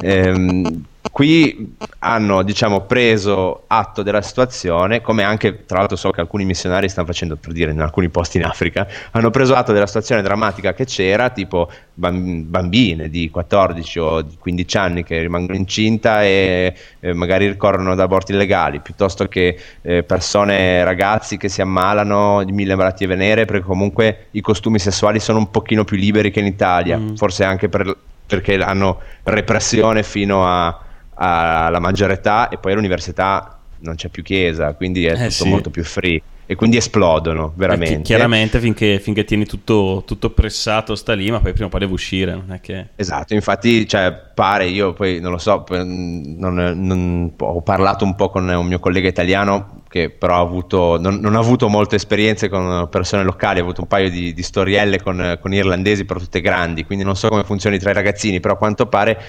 ehm, qui hanno diciamo preso atto della situazione, come anche tra l'altro so che alcuni missionari stanno facendo per dire in alcuni posti in Africa, hanno preso atto della situazione drammatica che c'era, tipo bam- bambine di 14 o di 15 anni che rimangono incinta e eh, magari ricorrono ad aborti illegali, piuttosto che eh, persone, ragazzi che si ammalano di mille malattie venere, perché comunque i costumi sessuali sono un pochino più liberi che in Italia, Mm. forse anche per- perché hanno repressione fino a- alla maggiore età e poi all'università non c'è più chiesa, quindi è Eh, tutto sì. molto più free e quindi esplodono veramente. Eh, chi- chiaramente finché, finché tieni tutto, tutto pressato sta lì, ma poi prima o poi deve uscire, non è che... Esatto, infatti, cioè, pare, io poi non lo so, p- non- non- ho parlato un po' con un mio collega italiano che però ha avuto, non, non ha avuto molte esperienze con persone locali, ha avuto un paio di, di storielle con, con irlandesi, però tutte grandi, quindi non so come funzioni tra i ragazzini, però a quanto pare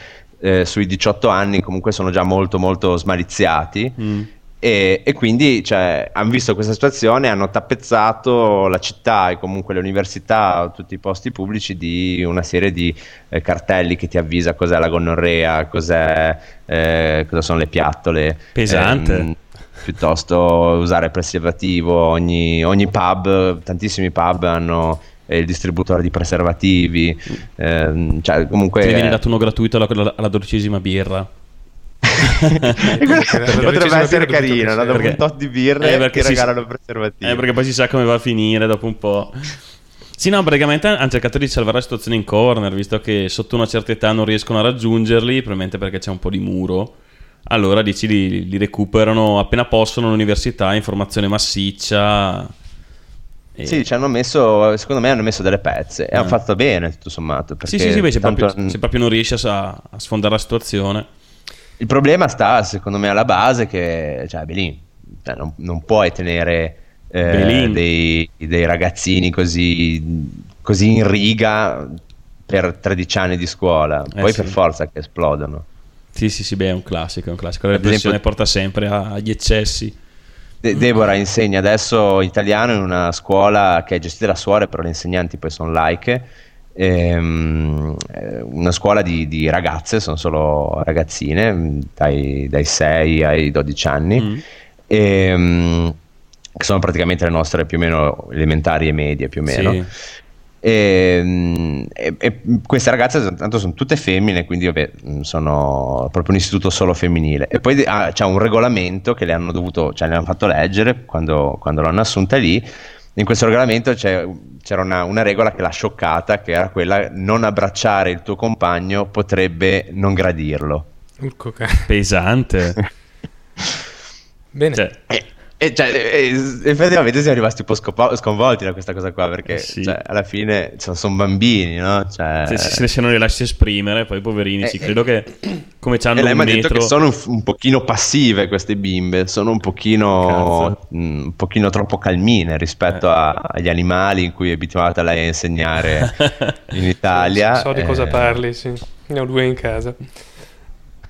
eh, sui 18 anni comunque sono già molto molto smaliziati. Mm. E, e quindi cioè, hanno visto questa situazione, hanno tappezzato la città e comunque le università, tutti i posti pubblici di una serie di eh, cartelli che ti avvisa cos'è la gonorrea, cos'è, eh, cosa sono le piattole. Pesante. ehm, piuttosto usare preservativo, ogni, ogni pub, tantissimi pub hanno il distributore di preservativi, ehm, cioè comunque... Ti viene dato uno gratuito alla, alla- alla dodicesima birra. E La potrebbe essere carino, no? dopo serve. un tot di birre Eh, perché ti si- regalano preservativi. Eh, perché poi si sa come va a finire dopo un po'. Sì, no, praticamente hanno cercato di salvare la situazione in corner, visto che sotto una certa età non riescono a raggiungerli, probabilmente perché c'è un po' di muro. Allora dici li, li recuperano appena possono all'università, informazione massiccia. E- Sì, ci hanno messo, secondo me hanno messo delle pezze e Eh. hanno fatto bene tutto sommato. sì, sì, sì, se, tanto- proprio, se proprio non riesci a, a sfondare la situazione. Il problema sta, secondo me, alla base che cioè, Belin, cioè, non, non puoi tenere eh, dei, dei ragazzini così, così in riga per 13 anni di scuola. Eh, Poi sì. per forza che esplodono. Sì, sì, sì, beh, è un classico, è un classico. La Ad esempio- repressione porta sempre agli eccessi. De- Deborah insegna adesso italiano in una scuola che è gestita da suore, però le insegnanti poi sono laiche. Ehm, eh, una scuola di, di ragazze, sono solo ragazzine mh, dai, dai 6 ai 12 anni, Mm. ehm, che sono praticamente le nostre più o meno elementari e medie più o meno. Sì. E, e- e queste ragazze tanto sono tutte femmine, quindi vabbè, mh, sono proprio un istituto solo femminile. E poi ah, c'è un regolamento che le hanno dovuto, cioè le hanno fatto leggere quando, quando l'hanno assunta lì. In questo regolamento c'è- c'era una, una regola che l'ha scioccata, che era quella non abbracciare il tuo compagno potrebbe non gradirlo. Urco Pesante. Bene. Cioè, E, e cioè, e- effettivamente siamo rimasti un po' scopo- sconvolti da questa cosa qua, perché Eh sì. cioè, alla fine sono, sono bambini, no? Cioè, se, se, se non li lasci esprimere, poi poverini, sì, Eh, credo che come c'hanno E lei un mi ha detto metro. che sono un, un pochino passive queste bimbe, sono un pochino, mm, un pochino troppo calmine rispetto Eh. a- agli animali in cui è abituata lei a insegnare in Italia. So di cosa eh, parli, sì. Ne ho due in casa.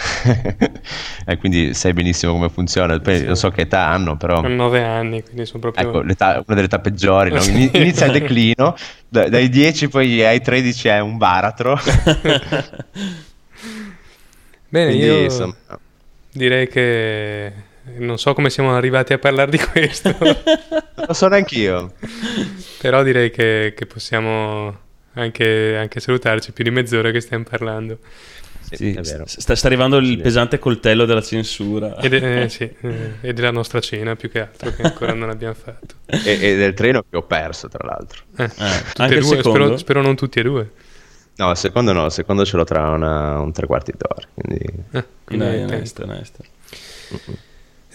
e quindi sai benissimo come funziona. Poi Sì. non so che età hanno, però. Ho nove anni, quindi sono proprio... Ecco, una delle età peggiori, no? Inizia il declino, da- dai 10 poi ai 13 è un baratro. Bene, Quindi, io insomma, direi che non so come siamo arrivati a parlare di questo, lo so neanch'io. però direi che, che possiamo anche, anche salutarci più di mezz'ora che stiamo parlando. Sì, Sì, è vero. sta, sta arrivando il pesante coltello della censura. Ed è, eh, sì, eh, e della nostra cena più che altro, che ancora non abbiamo fatto. E, e del treno che ho perso, tra l'altro. Eh, Eh, anche e il due, secondo? spero, spero non tutti e due. No, il secondo no, il secondo ce l'ho tra una- un tre quarti d'ora. Quindi... Eh, quindi onesto, onesto.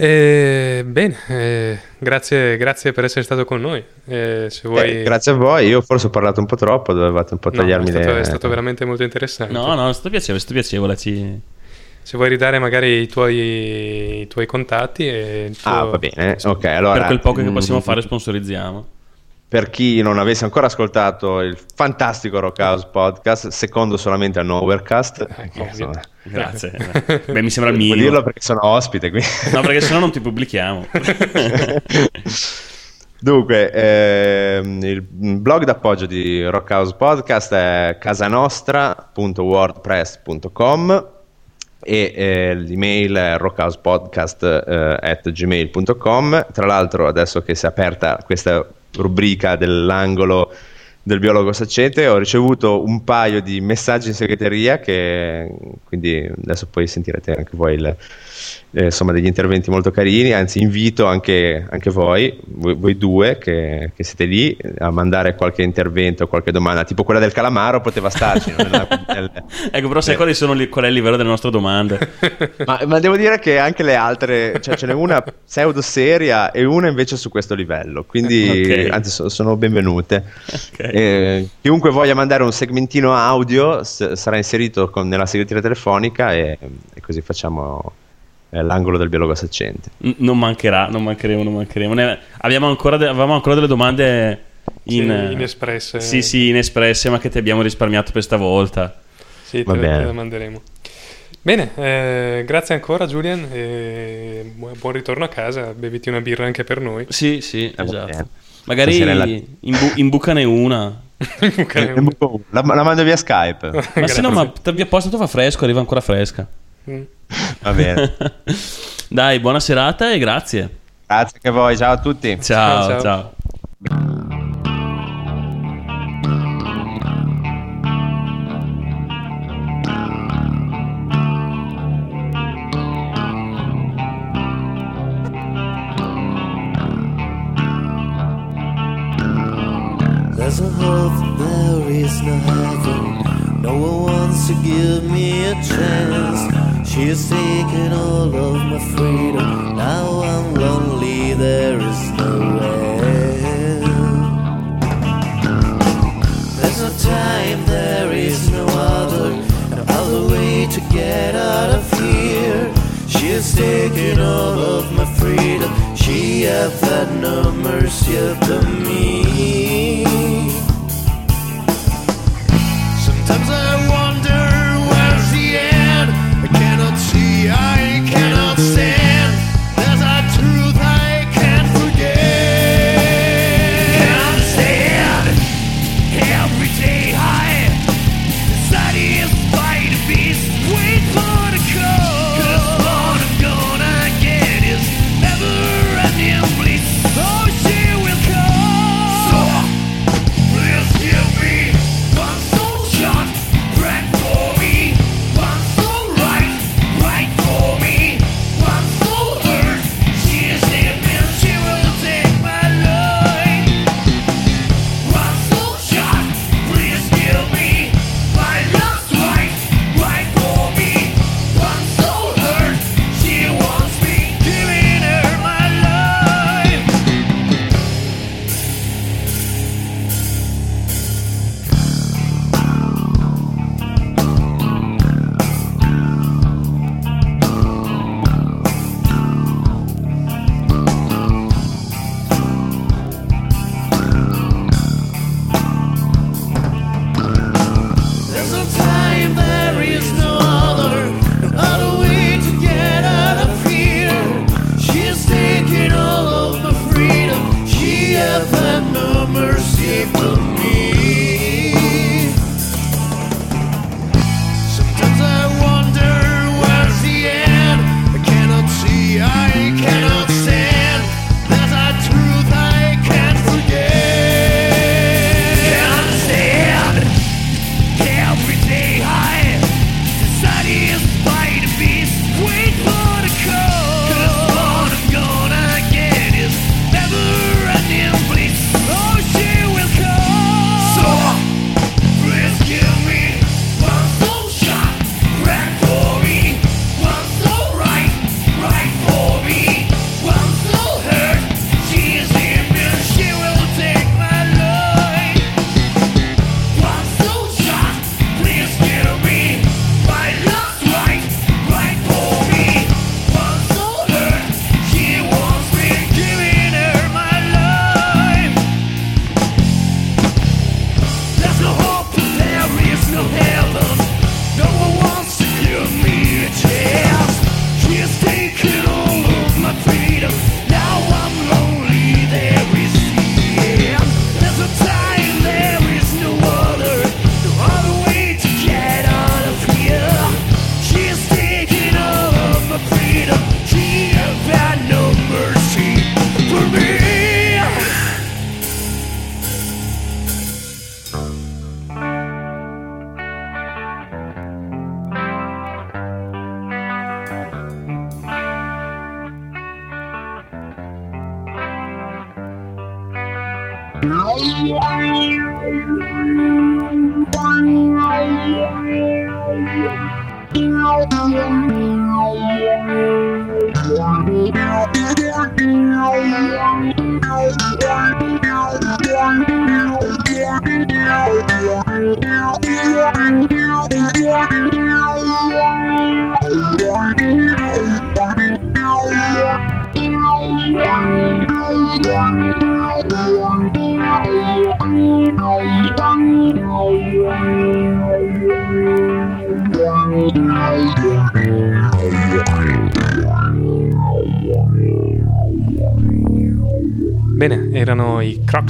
Eh, bene, eh, grazie, grazie per essere stato con noi. Eh, se vuoi... Eh, grazie a voi, io forse ho parlato un po' troppo, dovevate un po' No, tagliarmi è, stato, le... è stato veramente molto interessante. No, no, è stato piacevole, è stato piacevole. Ci... Se vuoi ridare magari i tuoi, i tuoi contatti e il tuo- Ah, va bene, ok, allora... per quel poco che possiamo mm, fare, sponsorizziamo. Per chi non avesse ancora ascoltato il fantastico Rock House Podcast, secondo solamente al Nowherecast, Eh, Grazie. Beh, mi sembra il devo minimo. dirlo perché sono ospite qui. No, perché sennò non ti pubblichiamo. Dunque, ehm, il blog d'appoggio di Rock House Podcast è casanostra.wordpress.com e eh, l'email è rockhousepodcast.gmail.com Tra l'altro, adesso che si è aperta questa rubrica dell'angolo del biologo saccente, ho ricevuto un paio di messaggi in segreteria che quindi adesso poi sentirete anche voi il- eh, insomma degli interventi molto carini, anzi invito anche, anche voi, voi, voi due che, che siete lì a mandare qualche intervento, qualche domanda, tipo quella del calamaro poteva starci, nel- ecco, però sai quali sono li- qual è il livello delle nostre domande? ma, ma devo dire che anche le altre, cioè ce n'è una pseudo seria e una invece su questo livello, quindi Ok. anzi so- sono benvenute. Ok. Eh, chiunque voglia mandare un segmentino audio s- sarà inserito con- nella segreteria telefonica e, e così facciamo eh, l'angolo del biologo saccente. Non mancherà, non mancheremo, non mancheremo. Ne- abbiamo ancora de- avevamo ancora delle domande in, Sì, inespresse. Sì, sì, inespresse, ma che ti abbiamo risparmiato per stavolta. Sì, Va te, te bene. la manderemo. Bene, eh, grazie ancora Julian e bu- buon ritorno a casa, beviti una birra anche per noi. Sì, sì, Eh, esatto. bene. Magari Stasera è la- imbu- imbucane una. La, la mando via Skype. Ma se no, ma per via posta tu fa fresco, arriva ancora fresca. Mm. Va bene. Dai, buona serata e grazie. Grazie anche a voi, ciao a tutti. Ciao, Ciao, ciao. ciao. There's a hope there is no heaven. No one wants to give me a chance. She has taken all of my freedom. Now I'm lonely, there is no end. There's no time, there is no other. No other way to get out of here. She has taken all of my freedom. She hath had no mercy upon me. Sometimes I wonder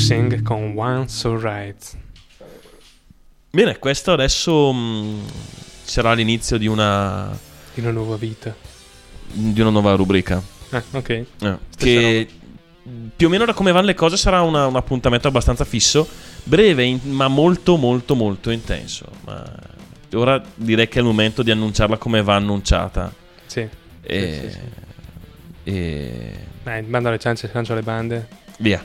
Croxing con One So Right. Bene, questo adesso mh, sarà l'inizio di una, Di una nuova vita. di una nuova rubrica. Ah, ok. Eh, che più o meno da come vanno le cose sarà una- un appuntamento abbastanza fisso, breve in- ma molto molto molto intenso. Ma ora direi che è il momento di annunciarla come va annunciata. Sì. E, Sì, sì, e Dai, bando alle ciance, lancio le bande. via.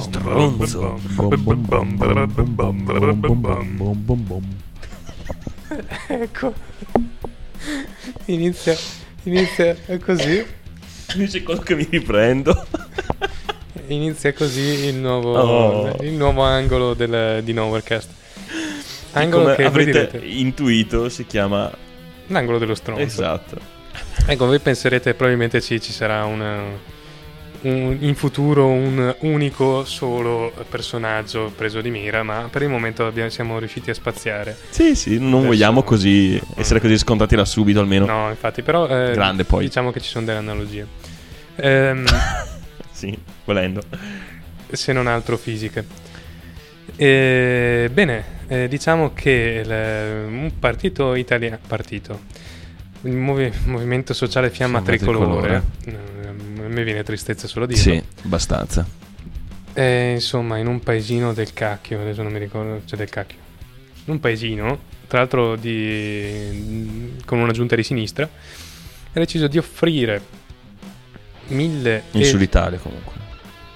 Stronzo. ecco. Inizia, inizia così. Dice quello che mi riprendo. Inizia così il nuovo, oh. il nuovo angolo del, di Novercast. Angolo Come che avrete intuito si chiama l'angolo dello stronzo. Esatto. Ecco, voi penserete probabilmente ci, ci sarà una- un- in futuro un unico solo personaggio preso di mira, ma per il momento abbiamo- siamo riusciti a spaziare. Sì, sì, non Adesso- vogliamo così essere così scontati da subito almeno. No, infatti, però eh, Grande poi. diciamo che ci sono delle analogie. Ehm, Sì, volendo. se non altro fisiche. Eh, bene, eh, diciamo che il- un partito italiano, partito, il movi- movimento sociale Fiamma Tricolore, eh, a me viene tristezza solo dirlo, Sì, abbastanza. è insomma in un paesino del cacchio, adesso non mi ricordo, cioè del cacchio, in un paesino, tra l'altro di, con una giunta di sinistra, ha deciso di offrire mille... In e- Sud Italia comunque.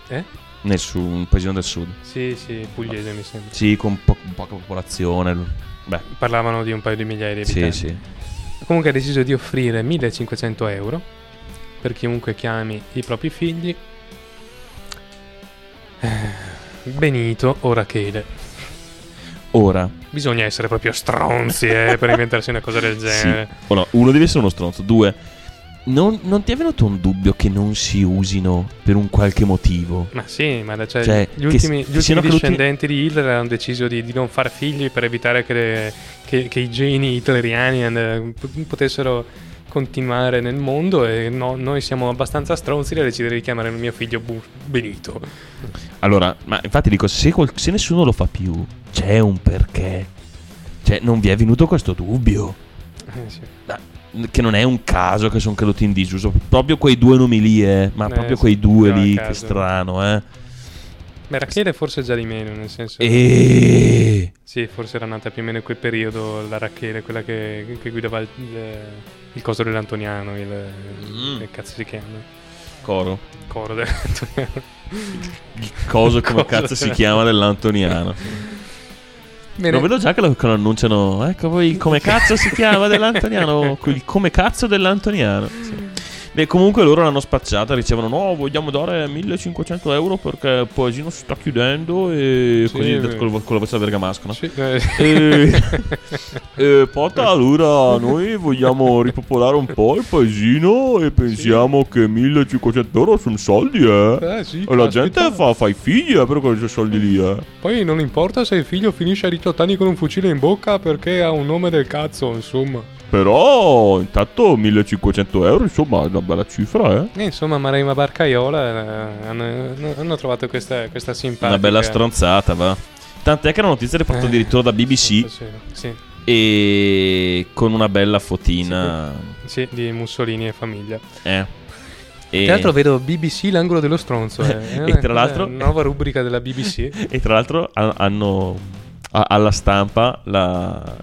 Eh? Nel su- un paesino del sud. Sì, sì, pugliese mi sembra. Sì, con po- poca popolazione. Beh, Parlavano di un paio di migliaia di sì, abitanti. sì. Comunque ha deciso di offrire 1500 euro per chiunque chiami i propri figli eh, Benito o Rachele. Ora, Bisogna essere proprio stronzi eh, per inventarsi una cosa del sì. genere. Ora, uno deve essere uno stronzo. Due, non, non ti è venuto un dubbio che non si usino per un qualche motivo? Ma sì, ma da- cioè, Cioè, gli ultimi, gli ultimi discendenti di Hitler hanno deciso di, di non fare figli per evitare che, le- che- che i geni hitleriani eh, p- potessero continuare nel mondo e no- noi siamo abbastanza stronzi da decidere di chiamare il mio figlio Bu- Benito. Allora, ma infatti dico, se, qual- se nessuno lo fa più, c'è un perché. Cioè, non vi è venuto questo dubbio? Eh, sì. Che non è un caso che sono caduti in disuso. Proprio quei due nomi lì, eh. Ma Eh, proprio quei due lì, che strano, eh. Beh, Rachele forse già di meno, nel senso... E... Sì, forse era nata più o meno in quel periodo la Rachele, quella che, che guidava il, il, il coso dell'Antoniano, il, Mm. che cazzo si chiama? Coro. Il coro dell'Antoniano. Il coso come cazzo si chiama dell'Antoniano. Bene, Lo vedo già che lo, che lo annunciano. Ecco voi come cazzo si chiama dell'Antoniano. Il come cazzo dell'Antoniano. Beh, comunque loro l'hanno spacciata. Dicevano: No, vogliamo dare 1500 euro perché il paesino si sta chiudendo. E Sì, così beh. con, con la voce da bergamasco. No? Sì, eh, E, e Pota, allora noi vogliamo ripopolare un po' il paesino e pensiamo che 1500 euro sono soldi, eh. eh, sì, E la gente fa, fa i figli eh, per quei soldi lì, eh. Poi non importa se il figlio finisce a ritottani con un fucile in bocca perché ha un nome del cazzo, insomma. Però intanto 1500 euro, insomma, è una bella cifra, eh. E insomma, Marema Barcaiola eh, hanno, hanno trovato questa, questa simpatica... Una bella stronzata, va. Tant'è che la notizia è riportata Eh. addirittura da BBC Sì, sì, e con una bella fotina. sì, di Mussolini e famiglia. Eh. E, Tra l'altro vedo BBC l'angolo dello stronzo. eh. E una tra l'altro- nuova rubrica della BBC. e tra l'altro ha- hanno, a- alla stampa la-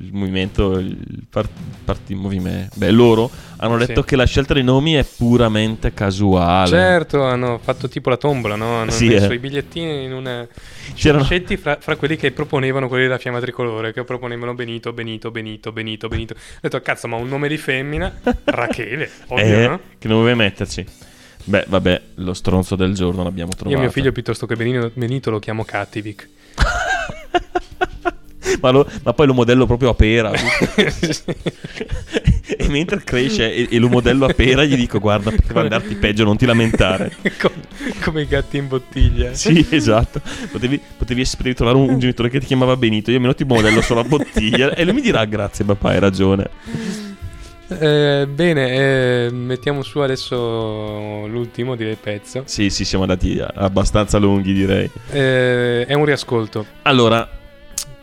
il movimento, il part- parti- movime- beh, loro hanno detto Sì. che la scelta dei nomi è puramente casuale. Certo, hanno fatto tipo la tombola, no? Hanno Sì, messo eh. i bigliettini in una... C'erano- Scelti fra, fra quelli che proponevano quelli della fiamma tricolore, che proponevano Benito, Benito, Benito, Benito, Benito. Ho detto, cazzo, ma un nome di femmina? Rachele, ovvio, Eh, no? che non vuoi metterci. Beh, vabbè, lo stronzo del giorno l'abbiamo trovato. Io mio figlio piuttosto che Benito, Benito lo chiamo Cattivic. ma, lo- ma poi lo modello proprio a pera. e mentre cresce e, e lo modello a pera, gli dico: Guarda, poteva andarti peggio, non ti lamentare. Com- Come i gatti in bottiglia. Sì, esatto. Potevi, potevi trovare un, un genitore che ti chiamava Benito. Io almeno ti modello solo a bottiglia. e lui mi dirà: Grazie, papà, hai ragione. Eh, bene, eh, mettiamo su adesso l'ultimo, direi, pezzo. Sì, sì, siamo andati abbastanza lunghi, direi. Eh, è un riascolto Allora,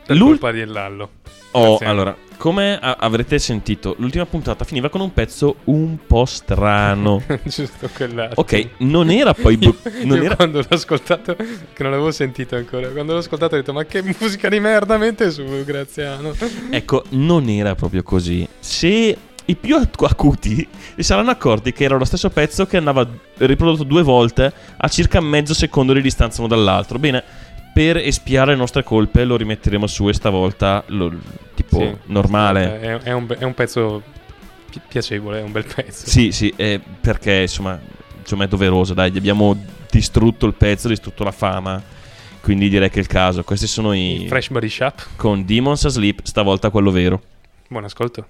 per l'ul- colpa di Lallo. Oh, allora, come a- avrete sentito, l'ultima puntata finiva con un pezzo un po' strano. Giusto quell'altro. Ok, non era poi bu- non Io era- quando l'ho ascoltato, che non l'avevo sentito ancora, quando l'ho ascoltato ho detto ma che musica di merda mette su Graziano. Ecco, non era proprio così. Se i più acu- acuti si saranno accorti che era lo stesso pezzo che andava riprodotto due volte a circa mezzo secondo di distanza uno dall'altro. Bene, per espiare le nostre colpe lo rimetteremo su e stavolta lo- tipo Sì, normale. È, è un, è un pezzo pi- piacevole, è un bel pezzo. Sì, sì, perché insomma, insomma è doveroso, dai, gli abbiamo distrutto il pezzo, distrutto la fama. Quindi direi che è il caso. Questi sono i Fresh Body Shop. con Demons Asleep, stavolta quello vero. Buon ascolto.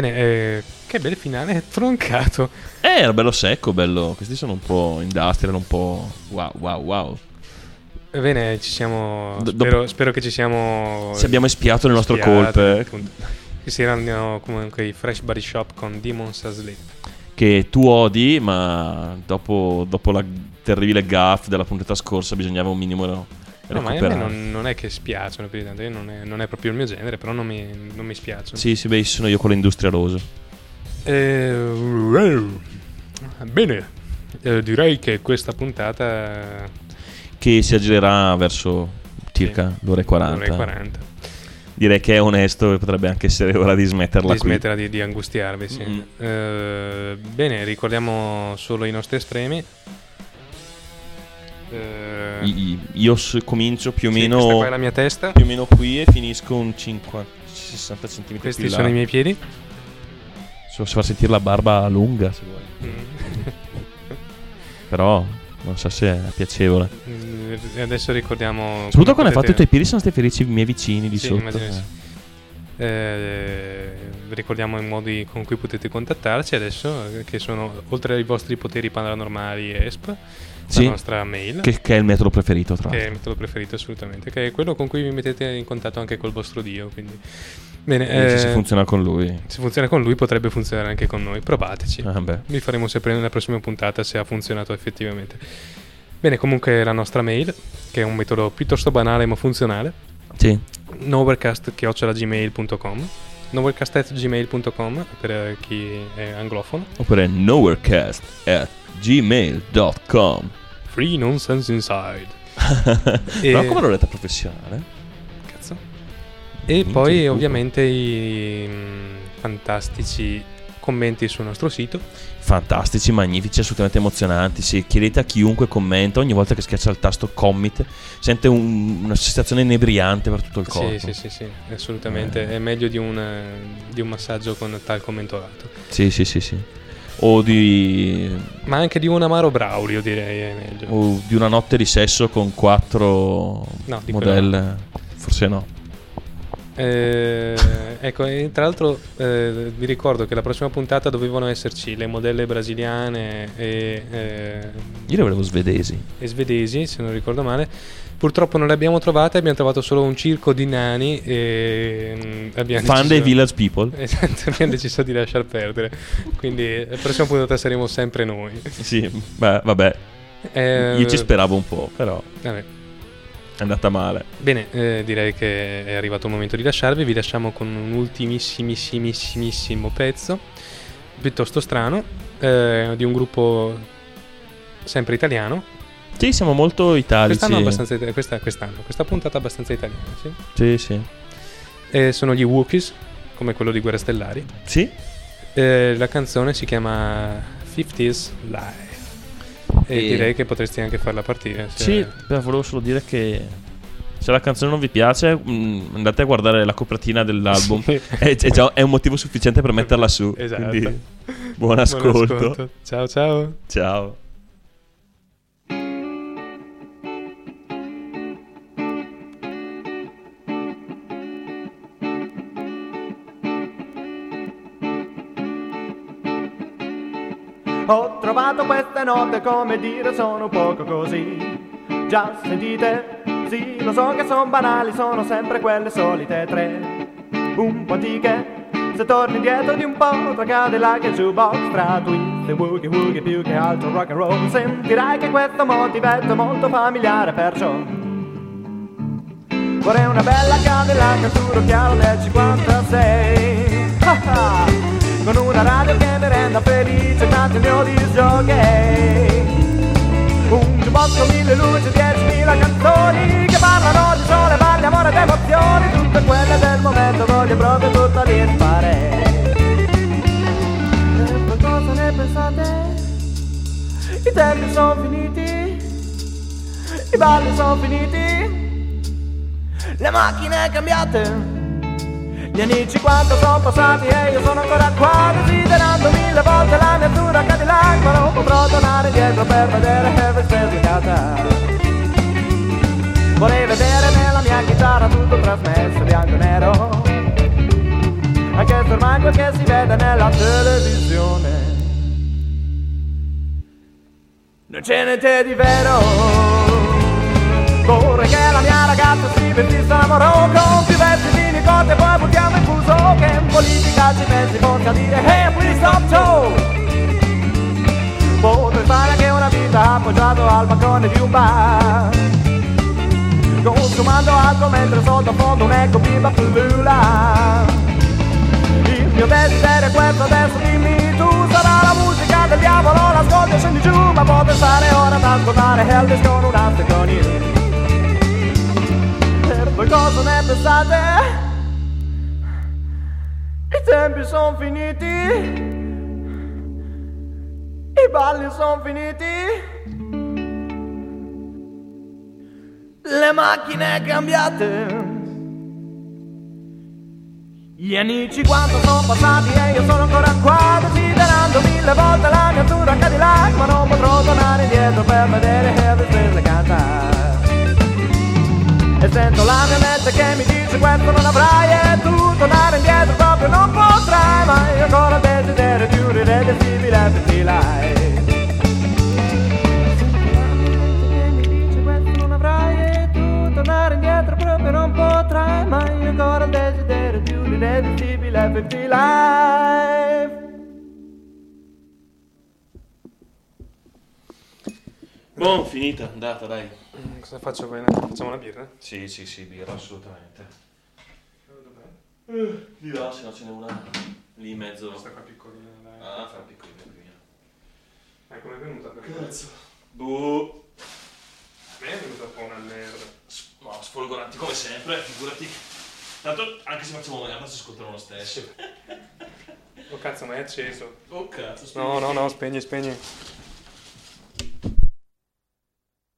Bene, eh, che bel finale troncato. Eh, era bello secco, bello. Questi sono un po' industrial, un po' wow, wow, wow. Bene, ci siamo. Do- spero, spero che ci siamo. Se abbiamo espiato le nostre colpe. si erano comunque i Fresh Body Shop con Demons Asleep. Che tu odi, ma dopo, dopo la terribile gaff della puntata scorsa bisognava un minimo No, ma a me non, non è che spiacciono più di tanto, non è, non è proprio il mio genere, però non mi, non mi spiacciono. Sì, sì, beh, sono io con l'industria rosa. Eh, bene, eh, direi che questa puntata Che si aggirerà verso circa l'ora e 40. un'ora e 40. Direi che è onesto e potrebbe anche essere ora di smetterla Di qui. smetterla di, di angustiarvi, sì. Mm. Eh, bene, ricordiamo solo i nostri estremi. Eh, I- Io s- comincio più o sì, meno questa qua è la mia testa. più o meno qui e finisco un 50 60 cm Questi più sono là. i miei piedi. So si fa sentire la barba lunga, se vuoi. Mm. Però non so se è piacevole. Mm, e adesso ricordiamo. Soprattutto quando hai fatto i tuoi piedi sono stati felici i miei vicini di Sì, sotto. immagino di sì. Eh, ricordiamo i modi con cui potete contattarci adesso, eh, che sono oltre ai vostri poteri paranormali ESP, Sì. la nostra mail, Che, che è il metodo preferito, tra che è l'altro. il metodo preferito assolutamente, che è quello con cui vi mettete in contatto anche col vostro Dio. Quindi. Bene, eh, se funziona con lui. se funziona con lui potrebbe funzionare anche con noi, provateci. Ah. Vi faremo sapere nella prossima puntata se ha funzionato effettivamente. Bene, comunque la nostra mail, che è un metodo piuttosto banale ma funzionale, Sì. nowherecast.gmail.com nowherecast.gmail.com per chi è anglofono Oppure at gmail.com. Free Nonsense Inside Però E- come l'ho detta professionale? Cazzo. E Minchia, poi ovviamente i mm, fantastici commenti sul nostro sito Fantastici, magnifici, assolutamente emozionanti. Se chiedete a chiunque commenta, ogni volta che schiaccia il tasto commit, sente un- una sensazione inebriante per tutto il corpo. sì, sì, sì, sì, assolutamente è meglio di un, eh, di un massaggio con talco mentolato Sì, sì, sì, sì. O di, ma anche di un amaro Braulio direi è meglio o di una notte di sesso con quattro No, modelle. Forse no. Eh, ecco, tra l'altro eh, vi ricordo che la prossima puntata dovevano esserci le modelle brasiliane e, eh, Io le volevo svedesi. e svedesi, se non ricordo male. Purtroppo non le abbiamo trovate, abbiamo trovato solo un circo di nani e mm, abbiamo Fan deciso- dei Village People. Esatto, abbiamo deciso di lasciar perdere. Quindi la prossima puntata saremo sempre noi. Sì, beh, vabbè. Eh, Io ci speravo un po', però vabbè. è andata male. Bene, eh, direi che è arrivato il momento di lasciarvi. Vi lasciamo con un ultimissimissimo pezzo, piuttosto strano, eh, di un gruppo sempre italiano. Sì, siamo molto italici. Quest'anno, questa, quest'anno, questa puntata abbastanza italiana, sì. Sì, sì. Eh, sono gli Wookiees, come quello di Guerre Stellari. Sì? Eh, la canzone si chiama 50s Live. E, E- direi che potresti anche farla partire. se- Sì, beh, volevo solo dire che se la canzone non vi piace, mm, andate a guardare la copertina dell'album. Sì. è, è già è un motivo sufficiente per metterla su. Esatto. Quindi, buon ascolto. Ciao ciao. Ciao. Ho trovato queste note come dire sono un poco così Già sentite? Sì, lo so che sono banali, sono sempre quelle solite tre Un po' antiche Se torni indietro di un po' tra Cadillac e jukebox Tra twist e woogie woogie più che altro rock and roll Sentirai che questo motivetto è molto familiare perciò Vorrei una bella Cadillac azzurro chiaro del 56 Ah, ah. Con una radio che mi renda felice tanto il mio disjockey Un jukebox con mille luci, diecimila canzoni Che parlano di sole, balli, amore ed emozioni Tutte quelle del momento voglio proprio tutto lì fare. E cosa ne pensate? I tempi sono finiti I balli sono finiti le macchine cambiate Gli anni 50 sono passati e io sono ancora qua Desiderando mille volte la mia azzurra Cadillac Ma non potrò tornare indietro per vedere Elvis replicata Vorrei vedere nella mia chitarra tutto trasmesso bianco e nero. Anche se ormai quel che si vede nella televisione Non c'è niente di vero Vorrei che la mia ragazza si vestisse a moro con più vestitini corti e poi buttiamo il fuso. Che in politica ci pensi forse a dire Hey please stop Joe Potrei fare anche una vita appoggiato al balcone di un bar. Consumando alcol mentre sottofondo un eco bimba pullula Il mio desiderio è questo adesso dimmi tu Sarà la musica del diavolo? L'ascolti e scendi giù Ma potrei stare ora ad ascoltare Elvis con un after con you Per voi cosa ne pensate? I tempi sono finiti i balli sono finiti. Le macchine cambiate. Gli amici quanto sono passati e io sono ancora qua Desiderando mille volte la mia azzurra Cadillac Ma non potrò tornare indietro per vedere Elvis Presley cantare E sento la mia mente che mi dice questo non avrai E tu tornare indietro proprio non potrai Ma io ancora desiderio di un irreversibile FT Live non potrai ma io ancora ho desiderio di un irresistibile FT Live Boh, finita, andata, dai. Mm, Cosa faccio bene? Facciamo una birra? Sì, sì, sì, birra, assolutamente. Eh, Di là, se no ce n'è una lì in mezzo. Questa qua piccolina, dai. Ah, fa piccolina qui. Ma come è venuta per Cazzo. Boh. A me è venuta un po' una merda. No, sfolgoranti come sempre, figurati. Tanto, anche se facciamo merda, si ascoltano lo stesso. Oh cazzo, ma è acceso. Oh cazzo, No, no, no, spegni, spegni.